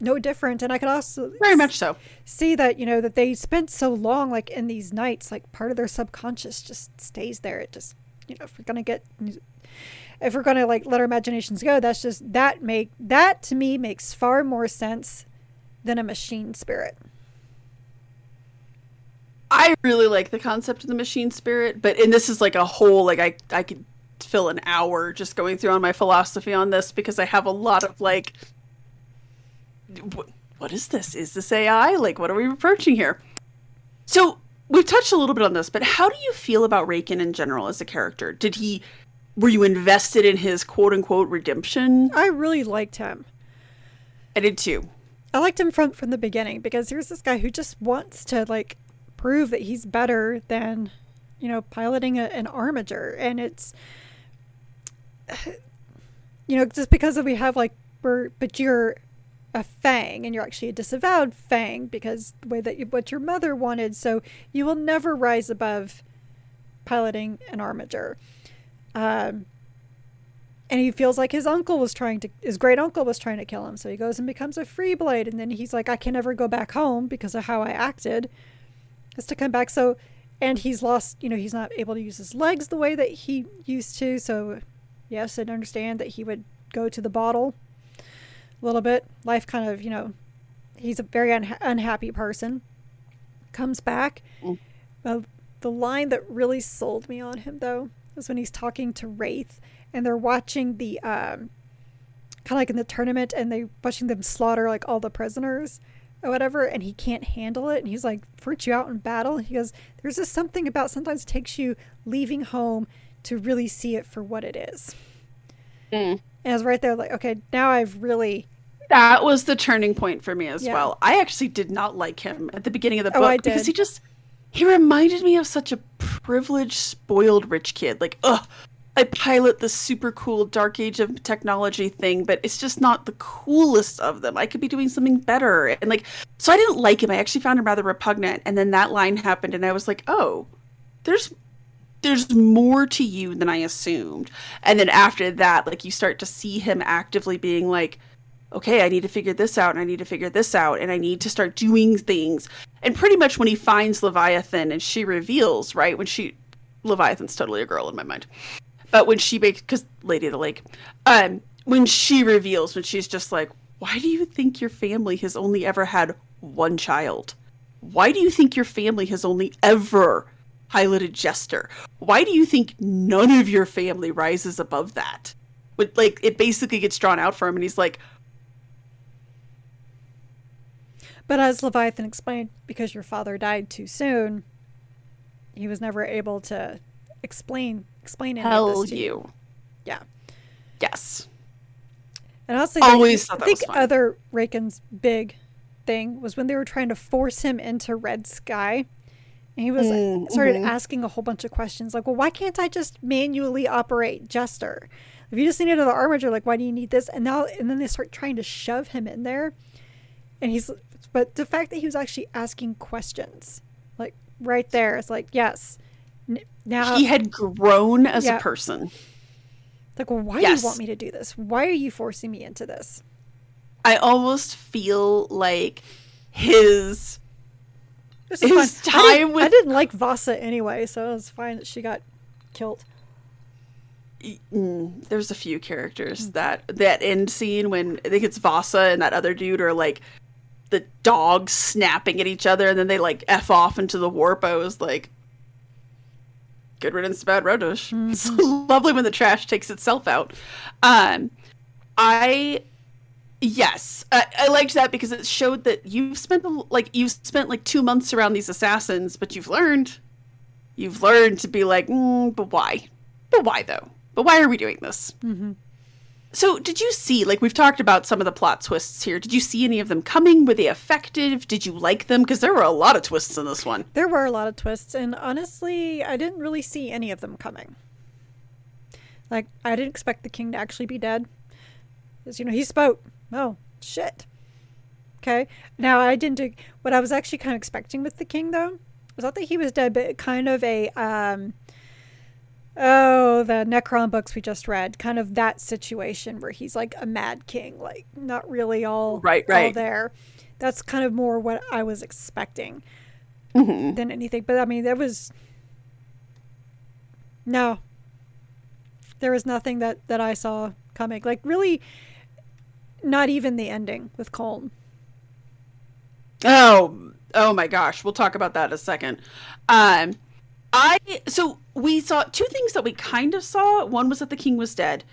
Speaker 1: no different. And i could also
Speaker 2: very much so.
Speaker 1: see that you know that they spent so long like in these knights like part of their subconscious just stays there. It just you know if we're gonna get if we're gonna like let our imaginations go that's just that make that to me makes far more sense than a machine spirit.
Speaker 2: I really like the concept of the machine spirit but and this is like a whole like i i could fill an hour just going through on my philosophy on this because i have a lot of like what is this? Is this AI? Like, what are we approaching here? So we've touched a little bit on this, but how do you feel about Raken in general as a character? Did he were you invested in his quote unquote redemption?
Speaker 1: I really liked him.
Speaker 2: I did too.
Speaker 1: I liked him from from the beginning because here's this guy who just wants to like prove that he's better than you know piloting a, an armiger and it's *sighs* you know just because we have like we're but you're a fang and you're actually a disavowed fang because the way that you, what your mother wanted. So you will never rise above piloting an armiger um, and he feels like his uncle was trying to his great uncle was trying to kill him. So he goes and becomes a free blade and then he's like i can never go back home because of how i acted. Has to come back. So and he's lost you know he's not able to use his legs the way that he used to. So yes i understand that he would go to the bottle a little bit. Life kind of you know he's a very unha- unhappy person. Comes back. Mm. uh, the line that really sold me on him though is when he's talking to wraith and they're watching the um, kind of like in the tournament and they watching them slaughter like all the prisoners or whatever and he can't handle it and he's like weren't you out in battle? He goes there's just something about sometimes it takes you leaving home to really see it for what it is mm. and i was right there like okay now i've really
Speaker 2: that was the turning point for me as yeah. well i actually did not like him at the beginning of the oh, book because he just he reminded me of such a privileged spoiled rich kid like ugh I pilot the super cool dark age of technology thing, but it's just not the coolest of them. I could be doing something better. And like so I didn't like him. I actually found him rather repugnant. And then that line happened and I was like, "Oh, there's there's more to you than I assumed." And then after that, like you start to see him actively being like, "Okay, I need to figure this out and I need to figure this out and I need to start doing things." And pretty much when he finds Leviathan and she reveals, right? When she Leviathan's totally a girl in my mind. But when she makes, because Lady of the Lake, um, when she reveals, when she's just like, why do you think your family has only ever had one child? Why do you think your family has only ever piloted Jester? Why do you think none of your family rises above that? But like, it basically gets drawn out for him, and he's like,
Speaker 1: But as Leviathan explained, because your father died too soon, he was never able to explain explain any
Speaker 2: Tell you. you.
Speaker 1: Yeah.
Speaker 2: Yes.
Speaker 1: And also, always I think other Raken's big thing was when they were trying to force him into Red Sky. And he was mm, started mm-hmm. asking a whole bunch of questions like, well, why can't I just manually operate Jester? If you just needed the armature, like, why do you need this? And now, and then they start trying to shove him in there. And he's, but the fact that he was actually asking questions, like right there, it's like, yes,
Speaker 2: now he had grown as yeah. a person.
Speaker 1: Like, well, why yes. do you want me to do this? Why are you forcing me into this?
Speaker 2: I almost feel like his his
Speaker 1: time I didn't, with I didn't like Vasa anyway, so it was fine that she got killed.
Speaker 2: Mm, there's a few characters that that end scene when I think it's Vasa and that other dude are like the dogs snapping at each other and then they like f off into the warp. I was like, good riddance to bad rubbish. *laughs* Mm-hmm. It's lovely when the trash takes itself out. Um, I yes, I, I liked that because it showed that you've spent like you've spent like two months around these assassins, but you've learned, you've learned to be like, mm, but why? But why though? But why are we doing this? Mm-hmm. So, did you see, like, we've talked about some of the plot twists here. Did you see any of them coming? Were they effective? Did you like them? Because there were a lot of twists in this one.
Speaker 1: There were a lot of twists, and honestly, I didn't really see any of them coming. Like, I didn't expect the king to actually be dead. Because, you know, he spoke. Oh, shit. Okay. Now, I didn't do. What I was actually kind of expecting with the king, though, was not that he was dead, but kind of a. um Oh, the Necron books we just read, kind of that situation where he's like a mad king, like not really all
Speaker 2: right, right.
Speaker 1: all there. That's kind of more what I was expecting mm-hmm. than anything. But I mean, there was no, there was nothing that that I saw coming. Like really, not even the ending with Kholn.
Speaker 2: Oh, oh my gosh, we'll talk about that in a second. Um, I so we saw two things that we kind of saw. One was that the king was dead.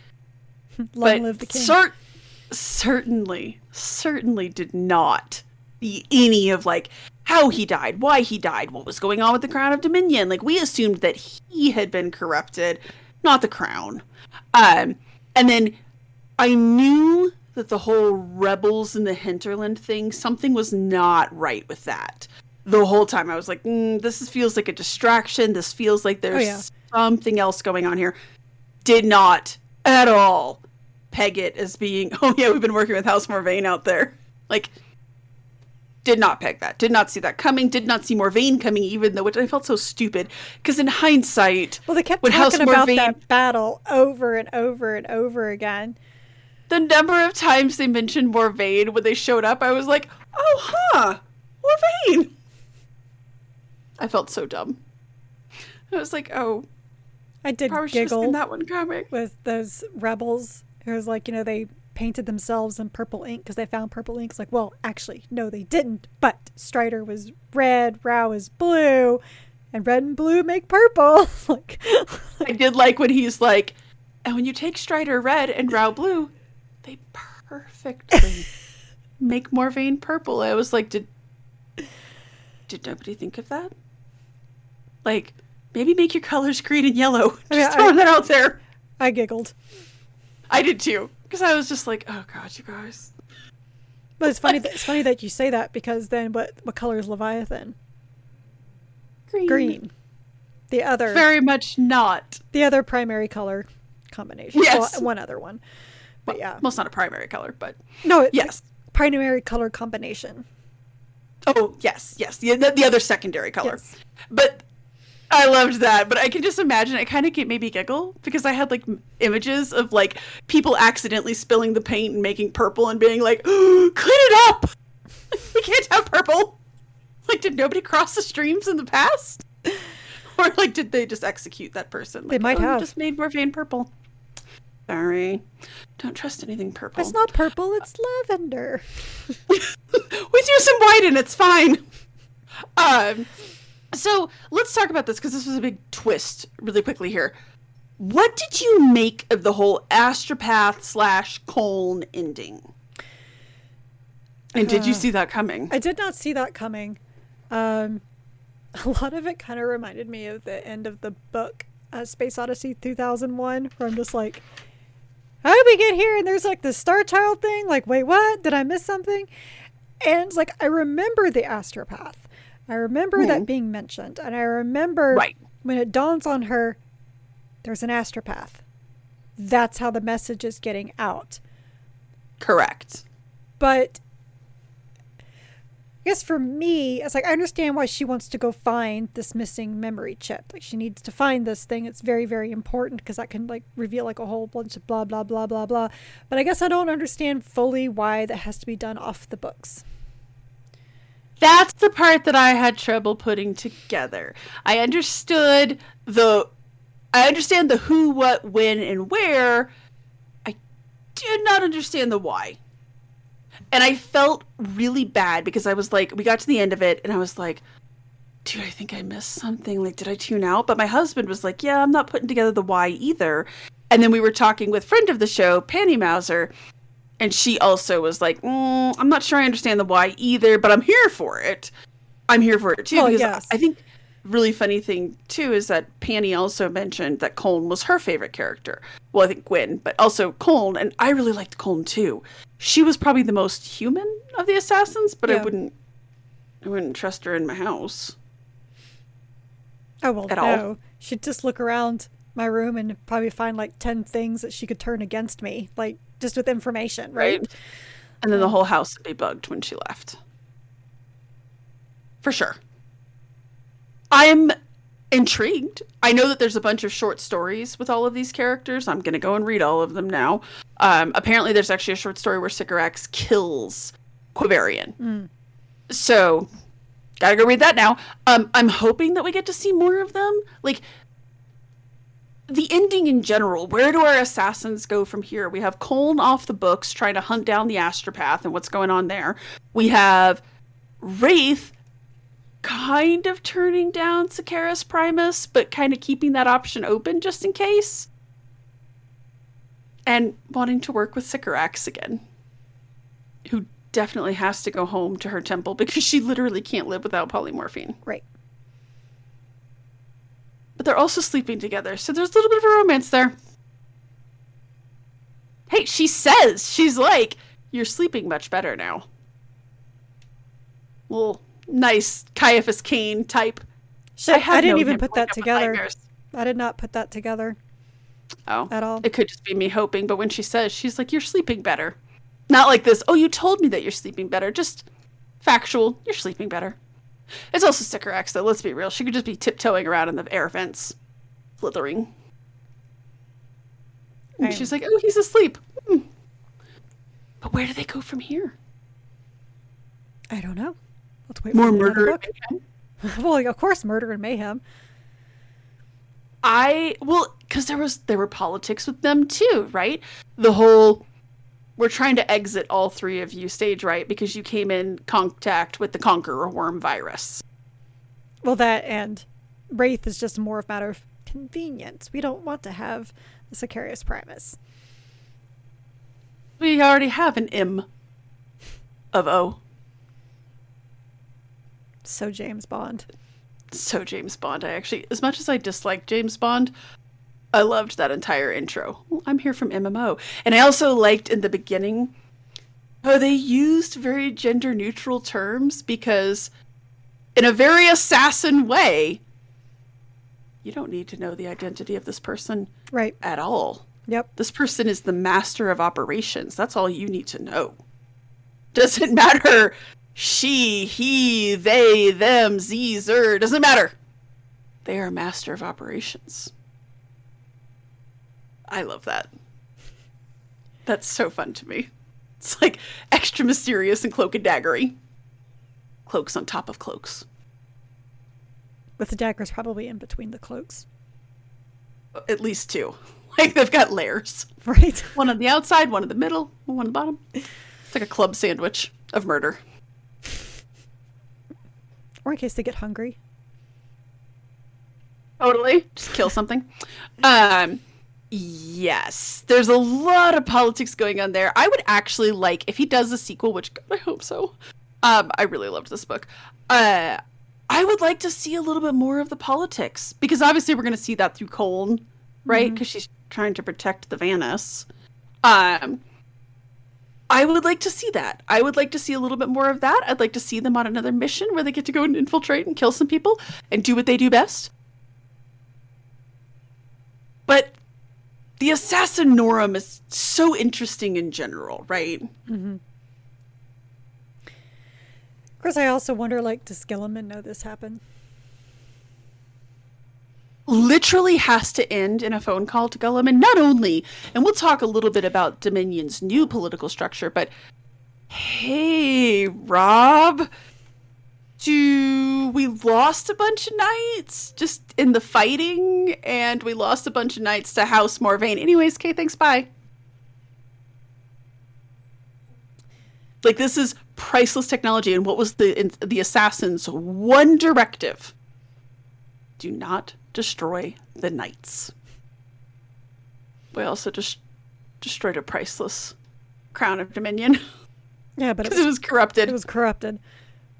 Speaker 2: *laughs*
Speaker 1: Long live the king.
Speaker 2: Cer- certainly, certainly did not see any of like how he died, why he died, what was going on with the Crown of Dominion. Like we assumed that he had been corrupted, not the crown. Um, and then I knew that the whole rebels in the hinterland thing, something was not right with that. The whole time I was like, mm, this is, feels like a distraction. This feels like there's oh, yeah. something else going on here. Did not at all peg it as being, *laughs* oh yeah, we've been working with House Morvayn out there. Like, did not peg that. Did not see that coming. Did not see Morvayn coming, even though which I felt so stupid. Because in hindsight,
Speaker 1: well, they kept talking House about Morvayn, that battle over and over and over again.
Speaker 2: The number of times they mentioned Morvayn when they showed up, I was like, oh, huh, Morvayn. I felt so dumb. I was like, oh,
Speaker 1: I did giggle that one coming with those rebels. It was like you know they painted themselves in purple ink because they found purple ink. It's like, well, actually, no, they didn't. But Strider was red, Rao is blue, and red and blue make purple. *laughs* like, *laughs*
Speaker 2: I did like when he's like, and when you take Strider red and Rao blue, they perfectly *laughs* make Morvayn purple. I was like, did did nobody think of that? Like, maybe make your colors green and yellow. *laughs* Just I mean, throwing that out there.
Speaker 1: I giggled.
Speaker 2: I did too. Because I was just like, oh god, you guys.
Speaker 1: But it's funny. *laughs* That, it's funny that you say that because then what? What color is Leviathan?
Speaker 2: Green.
Speaker 1: Green. The other.
Speaker 2: Very much not.
Speaker 1: The other primary color combination. Yes. Well, one other one. But yeah.
Speaker 2: Well, it's not a primary color, but
Speaker 1: no. it's yes. Primary color combination.
Speaker 2: Oh yes, yes. The the, the other secondary color. Yes. But I loved that, but I can just imagine it kind of made me giggle because I had like images of like people accidentally spilling the paint and making purple and being like, oh, *gasps* "Clean it up! *laughs* we can't have purple." Like, did nobody cross the streams in the past, *laughs* or like did they just execute that person? Like,
Speaker 1: they might oh, have
Speaker 2: just made Morvayn purple. Sorry, don't trust anything purple.
Speaker 1: It's not purple; it's lavender. *laughs*
Speaker 2: we threw some white in. It's fine. Um so let's talk about this because this was a big twist really quickly here. What did you make of the whole Astropath slash Kholn ending? And did you see that coming?
Speaker 1: I did not see that coming. Um, *laughs* a lot of it kind of reminded me of the end of the book, uh, Space Odyssey 2001, where I'm just like, how did we get here? And there's like the Star Child thing. Like, wait, what? Did I miss something? And like, I remember the Astropath. I remember mm. that hmm. being mentioned, and I remember
Speaker 2: right.
Speaker 1: when it dawns on her, there's an astropath. That's how the message is getting out.
Speaker 2: Correct.
Speaker 1: But guess for me, it's like I understand why she wants to go find this missing memory chip. Like she needs to find this thing. It's very, very important because that can like reveal like a whole bunch of blah blah blah blah blah. But I guess I don't understand fully why that has to be done off the books.
Speaker 2: That's the part that I had trouble putting together. I understood the I understand the who, what, when, and where. I did not understand the why. And I felt really bad because I was like, we got to the end of it, and I was like, dude, I think I missed something. Like, did I tune out? But my husband was like, yeah, I'm not putting together the why either. And then we were talking with friend of the show, Panty Mauser, and she also was like, mm, I'm not sure I understand the why either, but I'm here for it. I'm here for it too oh, because yes. I think really funny thing too is that Panty also mentioned that Kholn was her favorite character. Well, I think Gwyn, but also Kholn, and I really liked Kholn too. She was probably the most human of the assassins, but yeah. I wouldn't, I wouldn't trust her in my house.
Speaker 1: Oh well, at no. All. She'd just look around my room and probably find like ten things that she could turn against me. Like just with information, right? right?
Speaker 2: And then the whole house would be bugged when she left. For sure. I'm intrigued. I know that there's a bunch of short stories with all of these characters. I'm going to go and read all of them now. Um, apparently, there's actually a short story where Sycorax kills Quivarian. Mm. So, gotta go read that now. Um, I'm hoping that we get to see more of them. Like, the ending in general, where do our assassins go from here? We have Kholn off the books trying to hunt down the astropath and what's going on there. We have Wraith kind of turning down Sakaris Primus, but kind of keeping that option open just in case. And wanting to work with Sycorax again. Who definitely has to go home to her temple because she literally can't live without polymorphine.
Speaker 1: Right.
Speaker 2: But they're also sleeping together, so there's a little bit of a romance there. Hey, she says, she's like, you're sleeping much better now. Little nice Caiaphas Cain type.
Speaker 1: Shit, I, I didn't even put that together. I did not put that together.
Speaker 2: Oh.
Speaker 1: At all.
Speaker 2: It could just be me hoping, but when she says, she's like, You're sleeping better. Not like this, oh, you told me that you're sleeping better. Just factual, you're sleeping better. It's also Sycorax, though, let's be real. She could just be tiptoeing around in the air vents, slithering. And she's like, Oh, he's asleep. Hmm. But where do they go from here?
Speaker 1: I don't know.
Speaker 2: Let's wait More murder *laughs*
Speaker 1: well, of course, murder and mayhem.
Speaker 2: I well, because there was there were politics with them too, right? The whole we're trying to exit all three of you stage right because you came in contact with the conqueror worm virus.
Speaker 1: Well, that and wraith is just more of a matter of convenience. We don't want to have the Sicarius Primus.
Speaker 2: We already have an M of O.
Speaker 1: So James Bond.
Speaker 2: So James Bond. I actually, as much as I dislike James Bond, I loved that entire intro. Well, I'm here from MMO. And I also liked in the beginning how they used very gender neutral terms because, in a very assassin way, you don't need to know the identity of this person
Speaker 1: right
Speaker 2: at all.
Speaker 1: Yep.
Speaker 2: This person is the master of operations. That's all you need to know. Doesn't *laughs* matter she, he, they, them, z, zer, doesn't matter. They are master of operations. I love that. That's so fun to me. It's like extra mysterious and cloak and daggery. Cloaks on top of cloaks.
Speaker 1: With the daggers probably in between the cloaks.
Speaker 2: Uh, at least two. *laughs* Like they've got layers.
Speaker 1: Right.
Speaker 2: One on the outside, one in the middle, one on the bottom. It's like a club sandwich of murder.
Speaker 1: Or in case they get hungry.
Speaker 2: Totally. Just kill something. Um yes. There's a lot of politics going on there. I would actually like if he does a sequel, which God, I hope so. Um, I really loved this book. Uh I would like to see a little bit more of the politics because obviously we're going to see that through Kholn, right? Because mm-hmm. she's trying to protect the Vanus. Um, I would like to see that. I would like to see a little bit more of that. I'd like to see them on another mission where they get to go and infiltrate and kill some people and do what they do best. But the Assassinorum is so interesting in general, right?
Speaker 1: Mm-hmm. Of course, I also wonder, like, does Guilliman know this happened?
Speaker 2: Literally has to end in a phone call to Guilliman. Not only, and we'll talk a little bit about Dominion's new political structure, but hey, Rob, do we lost a bunch of knights just in the fighting, and we lost a bunch of knights to House Morvayn. Anyways, okay, thanks, bye. Like this is priceless technology, and what was the the assassin's one directive? Do not destroy the knights. We also just destroyed a priceless crown of dominion. *laughs*
Speaker 1: Yeah, but it
Speaker 2: was, it was, corrupted.
Speaker 1: It was corrupted.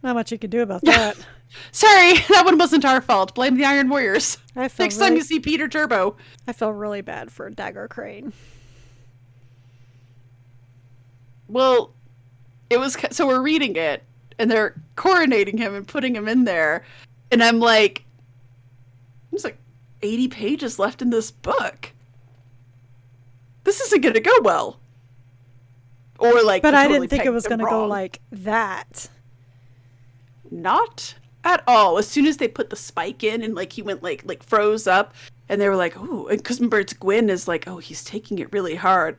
Speaker 1: Not much you could do about *laughs* that.
Speaker 2: Sorry, *laughs* that one wasn't our fault. Blame the Iron Warriors. Next really, time you see Perturabo.
Speaker 1: I feel really bad for Dagger Crane.
Speaker 2: Well, it was so we're reading it, and they're coronating him and putting him in there, and I'm like, there's like 80 pages left in this book. This isn't going to go well. Or like,
Speaker 1: but I totally didn't think it was going to go like that.
Speaker 2: Not at all. As soon as they put the spike in and like he went like like froze up, and they were like, "Oh," and Cusmbert's Gwyn is like, "Oh, he's taking it really hard."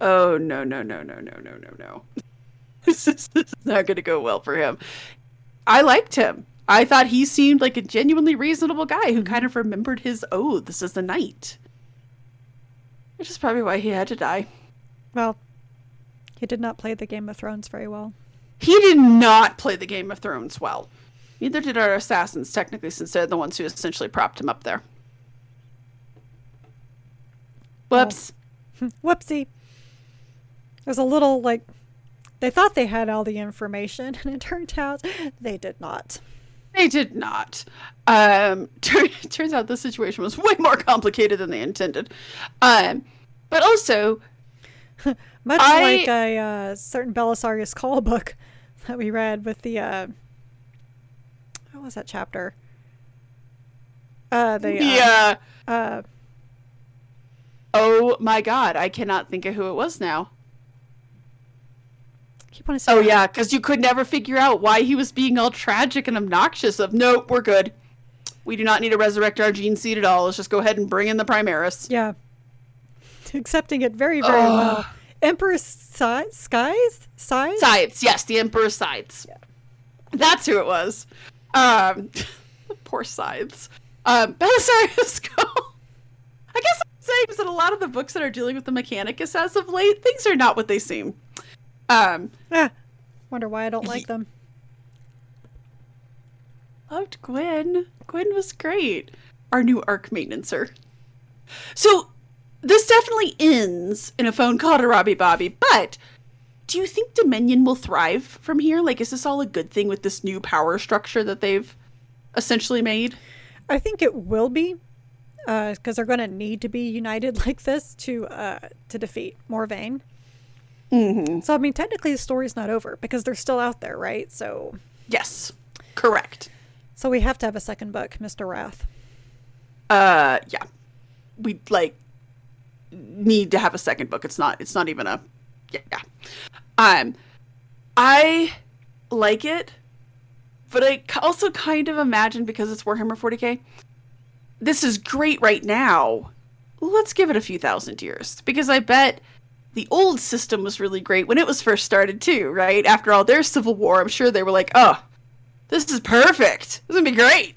Speaker 2: Oh no no no no no no no no. *laughs* this is not going to go well for him. I liked him. I thought he seemed like a genuinely reasonable guy who kind of remembered his oaths as a knight. Which is probably why he had to die.
Speaker 1: Well, he did not play the Game of Thrones very well.
Speaker 2: He did not play the Game of Thrones well. Neither did our assassins, technically, since they're the ones who essentially propped him up there. Whoops.
Speaker 1: Oh. *laughs* Whoopsie. There's a little, like, They thought they had all the information, *laughs* and it turned out they did not.
Speaker 2: They did not. Um, *laughs* t- turns out the situation was way more complicated than they intended. Um, but also, *laughs*
Speaker 1: much I, like a uh, certain Belisarius Cawl book *laughs* that we read with the uh, what was that chapter? Uh, the
Speaker 2: yeah. Uh, uh, oh my god, I cannot think of who it was now. Keep on oh yeah, because you could never figure out why he was being all tragic and obnoxious. Of no, we're good. We do not need to resurrect our gene seed at all. Let's just go ahead and bring in the Primaris.
Speaker 1: Yeah, accepting it very very Ugh. well. Emperor si- Skies
Speaker 2: Scythes Scythes yes, the Emperor Scythes. Yeah. That's who it was. Um, *laughs* poor Scythes. Um, Belisarius *laughs* go. I guess I'm saying is that a lot of the books that are dealing with the Mechanicus as of late, things are not what they seem. Um,
Speaker 1: ah, wonder why I don't like them.
Speaker 2: Loved Gwen. Gwen was great. Our new arc maintenancer. So this definitely ends in a phone call to Robbie Bobby, but do you think Dominion will thrive from here? Like, is this all a good thing with this new power structure that they've essentially made?
Speaker 1: I think it will be, because uh, they're going to need to be united *laughs* like this to uh, to defeat Morvayn. Mm-hmm. So I mean, technically, the story's not over because they're still out there, right? So
Speaker 2: yes, correct.
Speaker 1: So we have to have a second book, Mister Rath.
Speaker 2: Uh, yeah, we like need to have a second book. It's not. It's not even a. Yeah. yeah. Um, I like it, but I also kind of imagine because it's Warhammer 40k. This is great right now. Let's give it a few thousand years because I bet the old system was really great when it was first started too, right? After all their civil war, I'm sure they were like, "Oh, this is perfect. This is gonna be great."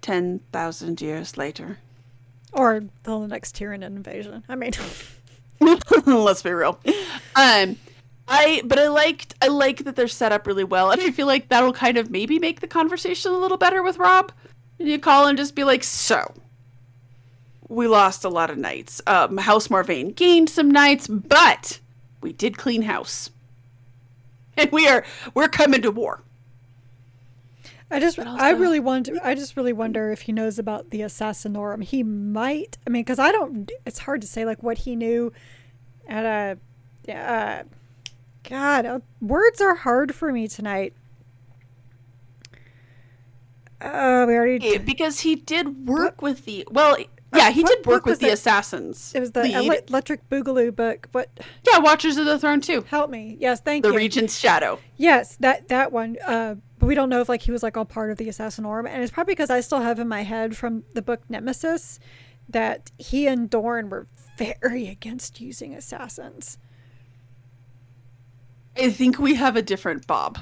Speaker 2: Ten thousand years later,
Speaker 1: or the next Tyranid invasion. I mean, *laughs*
Speaker 2: let's be real. Um, I but I liked I like that they're set up really well, and I feel like that'll kind of maybe make the conversation a little better with Rob. And you call and just be like, "So, we lost a lot of knights. Um, house Morvayn gained some knights, but we did clean house, *laughs* and we are we're coming to war.
Speaker 1: I just, also, I really wonder. I just really wonder if he knows about the Assassinorum. He might. I mean, because I don't. It's hard to say like what he knew at a. Uh, God, uh, words are hard for me tonight. Uh, we already
Speaker 2: because he did work what? with the well yeah, he did work with the it? assassins.
Speaker 1: It was the Lead. Electric Boogaloo book. What?
Speaker 2: Yeah, Watchers of the Throne too.
Speaker 1: Help me. Yes, thank
Speaker 2: the
Speaker 1: you.
Speaker 2: The Regent's Shadow.
Speaker 1: Yes, that that one. Uh, but we don't know if like he was like all part of the assassin Assassinorum, and it's probably because I still have in my head from the book Nemesis that he and Dorn were very against using assassins.
Speaker 2: I think we have a different Bob.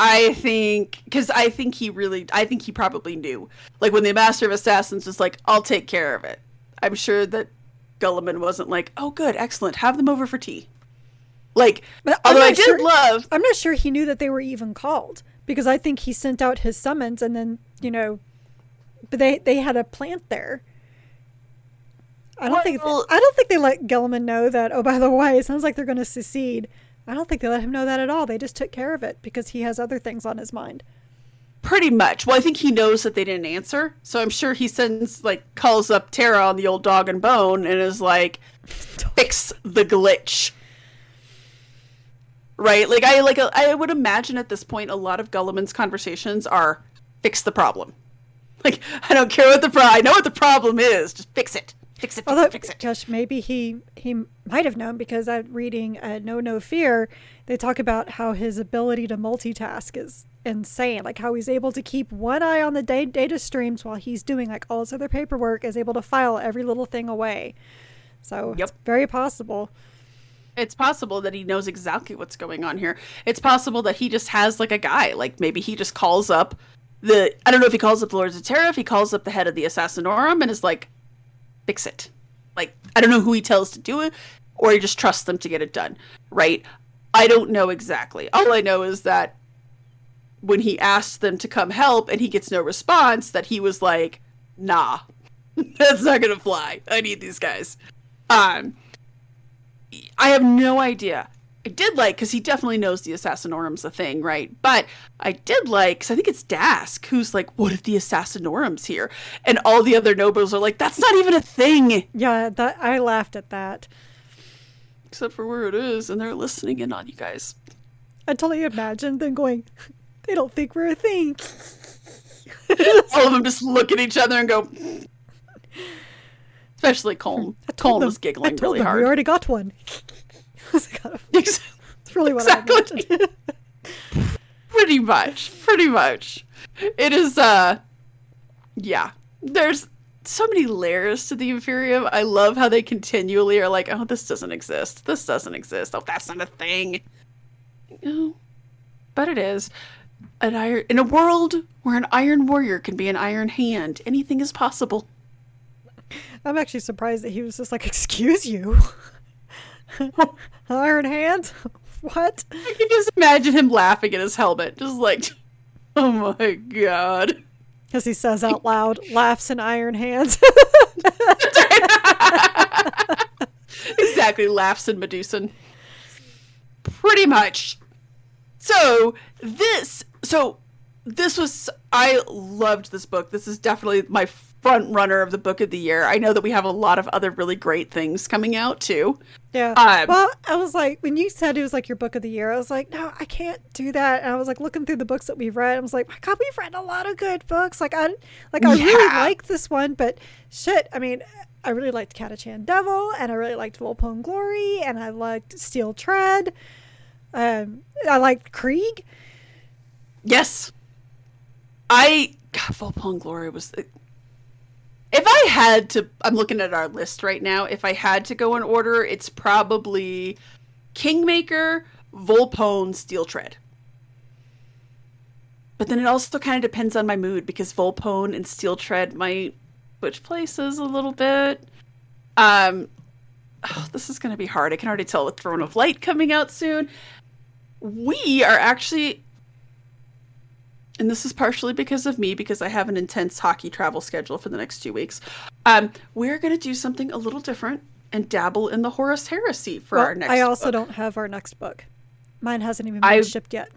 Speaker 2: I think because I think he really, I think he probably knew. Like when the Master of Assassins was like, "I'll take care of it." I'm sure that Guilliman wasn't like, "Oh, good, excellent, have them over for tea." Like, but although I did
Speaker 1: sure,
Speaker 2: love,
Speaker 1: I'm not sure he knew that they were even called because I think he sent out his summons and then you know, but they they had a plant there. I don't well, think I don't think they let Guilliman know that. Oh, by the way, it sounds like they're going to secede. I don't think they let him know that at all. They just took care of it because he has other things on his mind.
Speaker 2: Pretty much. Well, I think he knows that they didn't answer, so I'm sure he sends like calls up Terra on the old dog and bone and is like, *laughs* "Fix the glitch." Right? Like I like I would imagine at this point a lot of Guilliman's conversations are fix the problem. Like *laughs* I don't care what the problem. I know what the problem is. Just fix it. Fix it. Fix Although, it. Fix it.
Speaker 1: Josh, maybe he he might have known because I'm reading uh, Know No Fear. They talk about how his ability to multitask is insane. Like how he's able to keep one eye on the da- data streams while he's doing like all his other paperwork. Is able to file every little thing away. So yep. it's very possible.
Speaker 2: It's possible that he knows exactly what's going on here. It's possible that he just has like a guy. Like maybe he just calls up the I don't know if he calls up the Lords of Terra, if he calls up the head of the Assassinorum and is like, fix it. Like, I don't know who he tells to do it, or he just trusts them to get it done, right? I don't know exactly. All I know is that when he asked them to come help and he gets no response, that he was like, nah, *laughs* that's not gonna fly. I need these guys. Um, I have no idea. I did like because he definitely knows the Assassinorum's a thing, right? But I did like because I think it's Dask who's like, "What if the Assassinorum's here?" And all the other nobles are like, "That's not even a thing."
Speaker 1: Yeah, that I laughed at that.
Speaker 2: Except for where it is, and they're listening in on you guys.
Speaker 1: I totally imagine them going, "They don't think we're a thing." *laughs*
Speaker 2: all of them just look at each other and go. Especially Colm. Colm was giggling really hard.
Speaker 1: We already got one. *laughs* *laughs* It's really what exactly. I *laughs*
Speaker 2: pretty much. Pretty much. It is uh yeah. There's so many layers to the Imperium. I love how they continually are like, oh, this doesn't exist. This doesn't exist. Oh, that's not a thing. No. But it is. An iron in a world where an iron warrior can be an iron hand, anything is possible.
Speaker 1: I'm actually surprised that he was just like, excuse you. Iron Hand? *laughs* What?
Speaker 2: I can just imagine him laughing at his helmet, just like, *laughs* oh my god.
Speaker 1: Because he says out loud, laughs in Iron Hands. *laughs*
Speaker 2: exactly, laughs in Medusan. Pretty much. So, this, so, this was, I loved this book. This is definitely my front runner of the book of the year. I know that we have a lot of other really great things coming out too.
Speaker 1: Yeah. Um, well, I was like, when you said it was like your book of the year, I was like, no, I can't do that. And I was like looking through the books that we've read. I was like, my God, we've read a lot of good books. Like I, like I yeah. really like this one, but shit, I mean. I really liked Catachan Devil, and I really liked Volpone Glory, and I liked Steel Tread. Um, I liked Krieg.
Speaker 2: Yes, I God, Volpone Glory was if I had to, I'm looking at our list right now. If I had to go in order, it's probably Kingmaker, Volpone, Steel Tread. But then it also kind of depends on my mood because Volpone and Steel Tread might switch places a little bit. Um, oh, this is going to be hard. I can already tell with Throne of Light coming out soon. We are actually and this is partially because of me because I have an intense hockey travel schedule for the next two weeks. Um, we're going to do something a little different and dabble in the Horus Heresy for well, our next.
Speaker 1: I also
Speaker 2: book.
Speaker 1: don't have our next book. Mine hasn't even been I, shipped yet.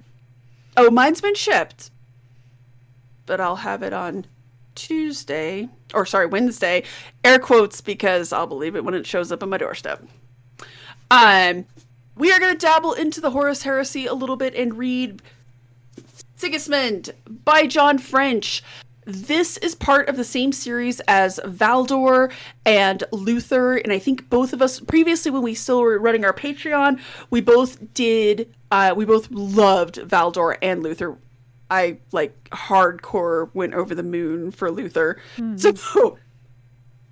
Speaker 2: Oh, mine's been shipped, but I'll have it on Tuesday or sorry Wednesday. Air quotes because I'll believe it when it shows up on my doorstep. Um, we are going to dabble into the Horus Heresy a little bit and read Sigismund by John French. This is part of the same series as Valdor and Luther, and I think both of us previously, when we still were running our Patreon, we both did. Uh, we both loved Valdor and Luther. I like hardcore went over the moon for Luther. Mm. So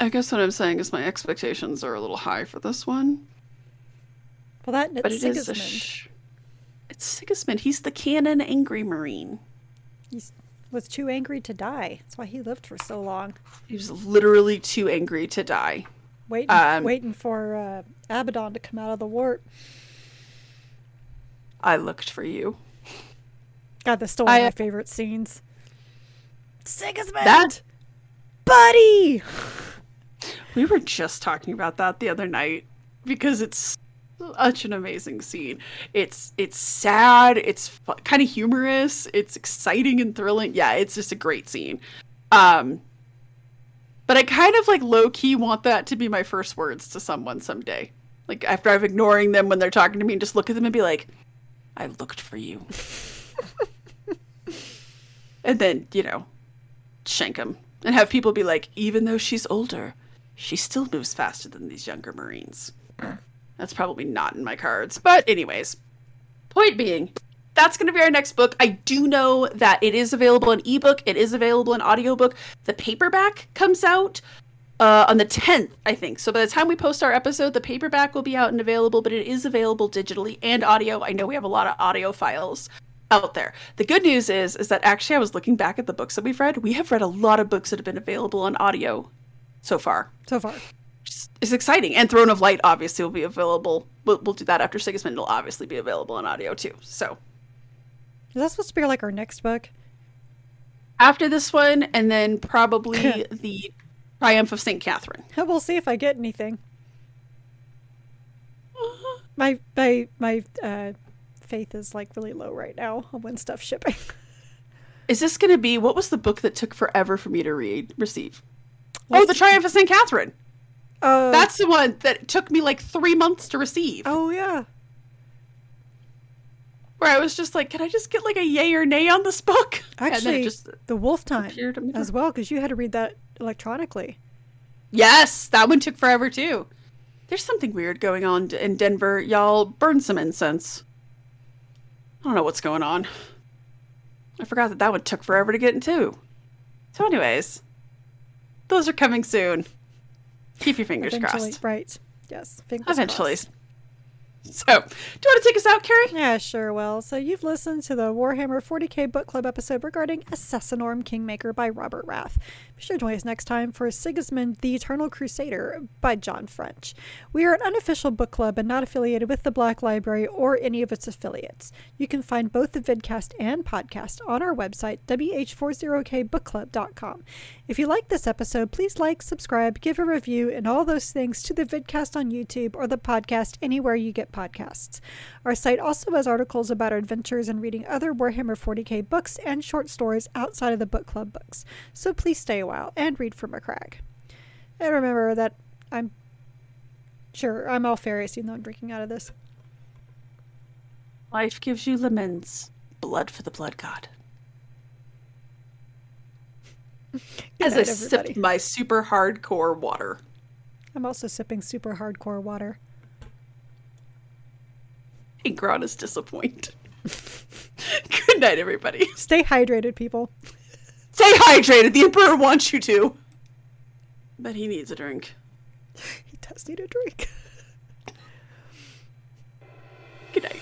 Speaker 2: I guess what I'm saying is my expectations are a little high for this one.
Speaker 1: Well, that but it Sigismund. is a sh-
Speaker 2: it's Sigismund. He's the canon angry marine.
Speaker 1: He was too angry to die. That's why he lived for so long.
Speaker 2: He was literally too angry to die.
Speaker 1: Waiting, um, waiting for uh, Abaddon to come out of the warp.
Speaker 2: I looked for you.
Speaker 1: God, that's still one of my favorite scenes. Sigismund, that buddy.
Speaker 2: We were just talking about that the other night because it's such an amazing scene. It's it's sad, it's kind of humorous, it's exciting and thrilling. Yeah, it's just a great scene. Um but I kind of like low key want that to be my first words to someone someday. Like after I've ignoring them when they're talking to me and just look at them and be like, "I looked for you." *laughs* and then, you know, shank them and have people be like, "Even though she's older, she still moves faster than these younger Marines." That's probably not in my cards. But, anyways, point being, that's going to be our next book. I do know that it is available in ebook, it is available in audiobook. The paperback comes out uh, on the 10th, I think. So by the time we post our episode, the paperback will be out and available, but it is available digitally and audio. I know we have a lot of audio files out there. The good news is is that actually I was looking back at the books that we've read. We have read a lot of books that have been available on audio so far.
Speaker 1: So far
Speaker 2: is exciting. And Throne of Light obviously will be available. We'll, we'll do that after Sigismund. It'll obviously be available in audio too. So,
Speaker 1: is that supposed to be like our next book?
Speaker 2: After this one, and then probably *laughs* the Triumph of Saint Catherine. *laughs*
Speaker 1: We'll see if I get anything. my my my uh, faith is like really low right now when stuff shipping. *laughs*
Speaker 2: Is this going to be what was the book that took forever for me to read receive? Oh, the Triumph of St. Catherine. Uh, That's the one that took me like three months to receive.
Speaker 1: Oh yeah.
Speaker 2: Where I was just like, can I just get like a yay or nay on this book? *laughs*
Speaker 1: Actually, just the Wolf Time as well, because you had to read that electronically.
Speaker 2: Yes, that one took forever too. There's something weird going on in Denver. Y'all burn some incense. I don't know what's going on. I forgot that that one took forever to get into. So, anyways, those are coming soon. Keep your fingers
Speaker 1: Eventually,
Speaker 2: crossed.
Speaker 1: Right. Yes.
Speaker 2: Fingers Eventually. Crossed. *laughs* So, do you want to take us out, Carrie?
Speaker 1: Yeah, sure Well, So, you've listened to the Warhammer 40k Book Club episode regarding Assassinorum Kingmaker by Robert Rath. Be sure to join us next time for Sigismund the Eternal Crusader by John French. We are an unofficial book club and not affiliated with the Black Library or any of its affiliates. You can find both the vidcast and podcast on our website, wh40kbookclub.com. If you like this episode, please like, subscribe, give a review, and all those things to the vidcast on YouTube or the podcast anywhere you get podcasts. Our site also has articles about our adventures in reading other Warhammer 40k books and short stories outside of the book club books, so please stay a while and read from a crag. And remember that I'm sure I'm all furious even though I'm drinking out of this.
Speaker 2: Life gives you lemons, blood for the blood god. *laughs* As night, I sip my super hardcore water.
Speaker 1: I'm also sipping super hardcore water.
Speaker 2: Angron is disappointed. *laughs* Good night, everybody.
Speaker 1: Stay hydrated, people.
Speaker 2: Stay hydrated. The Emperor wants you to. But he needs a drink.
Speaker 1: He does need a drink.
Speaker 2: Good night.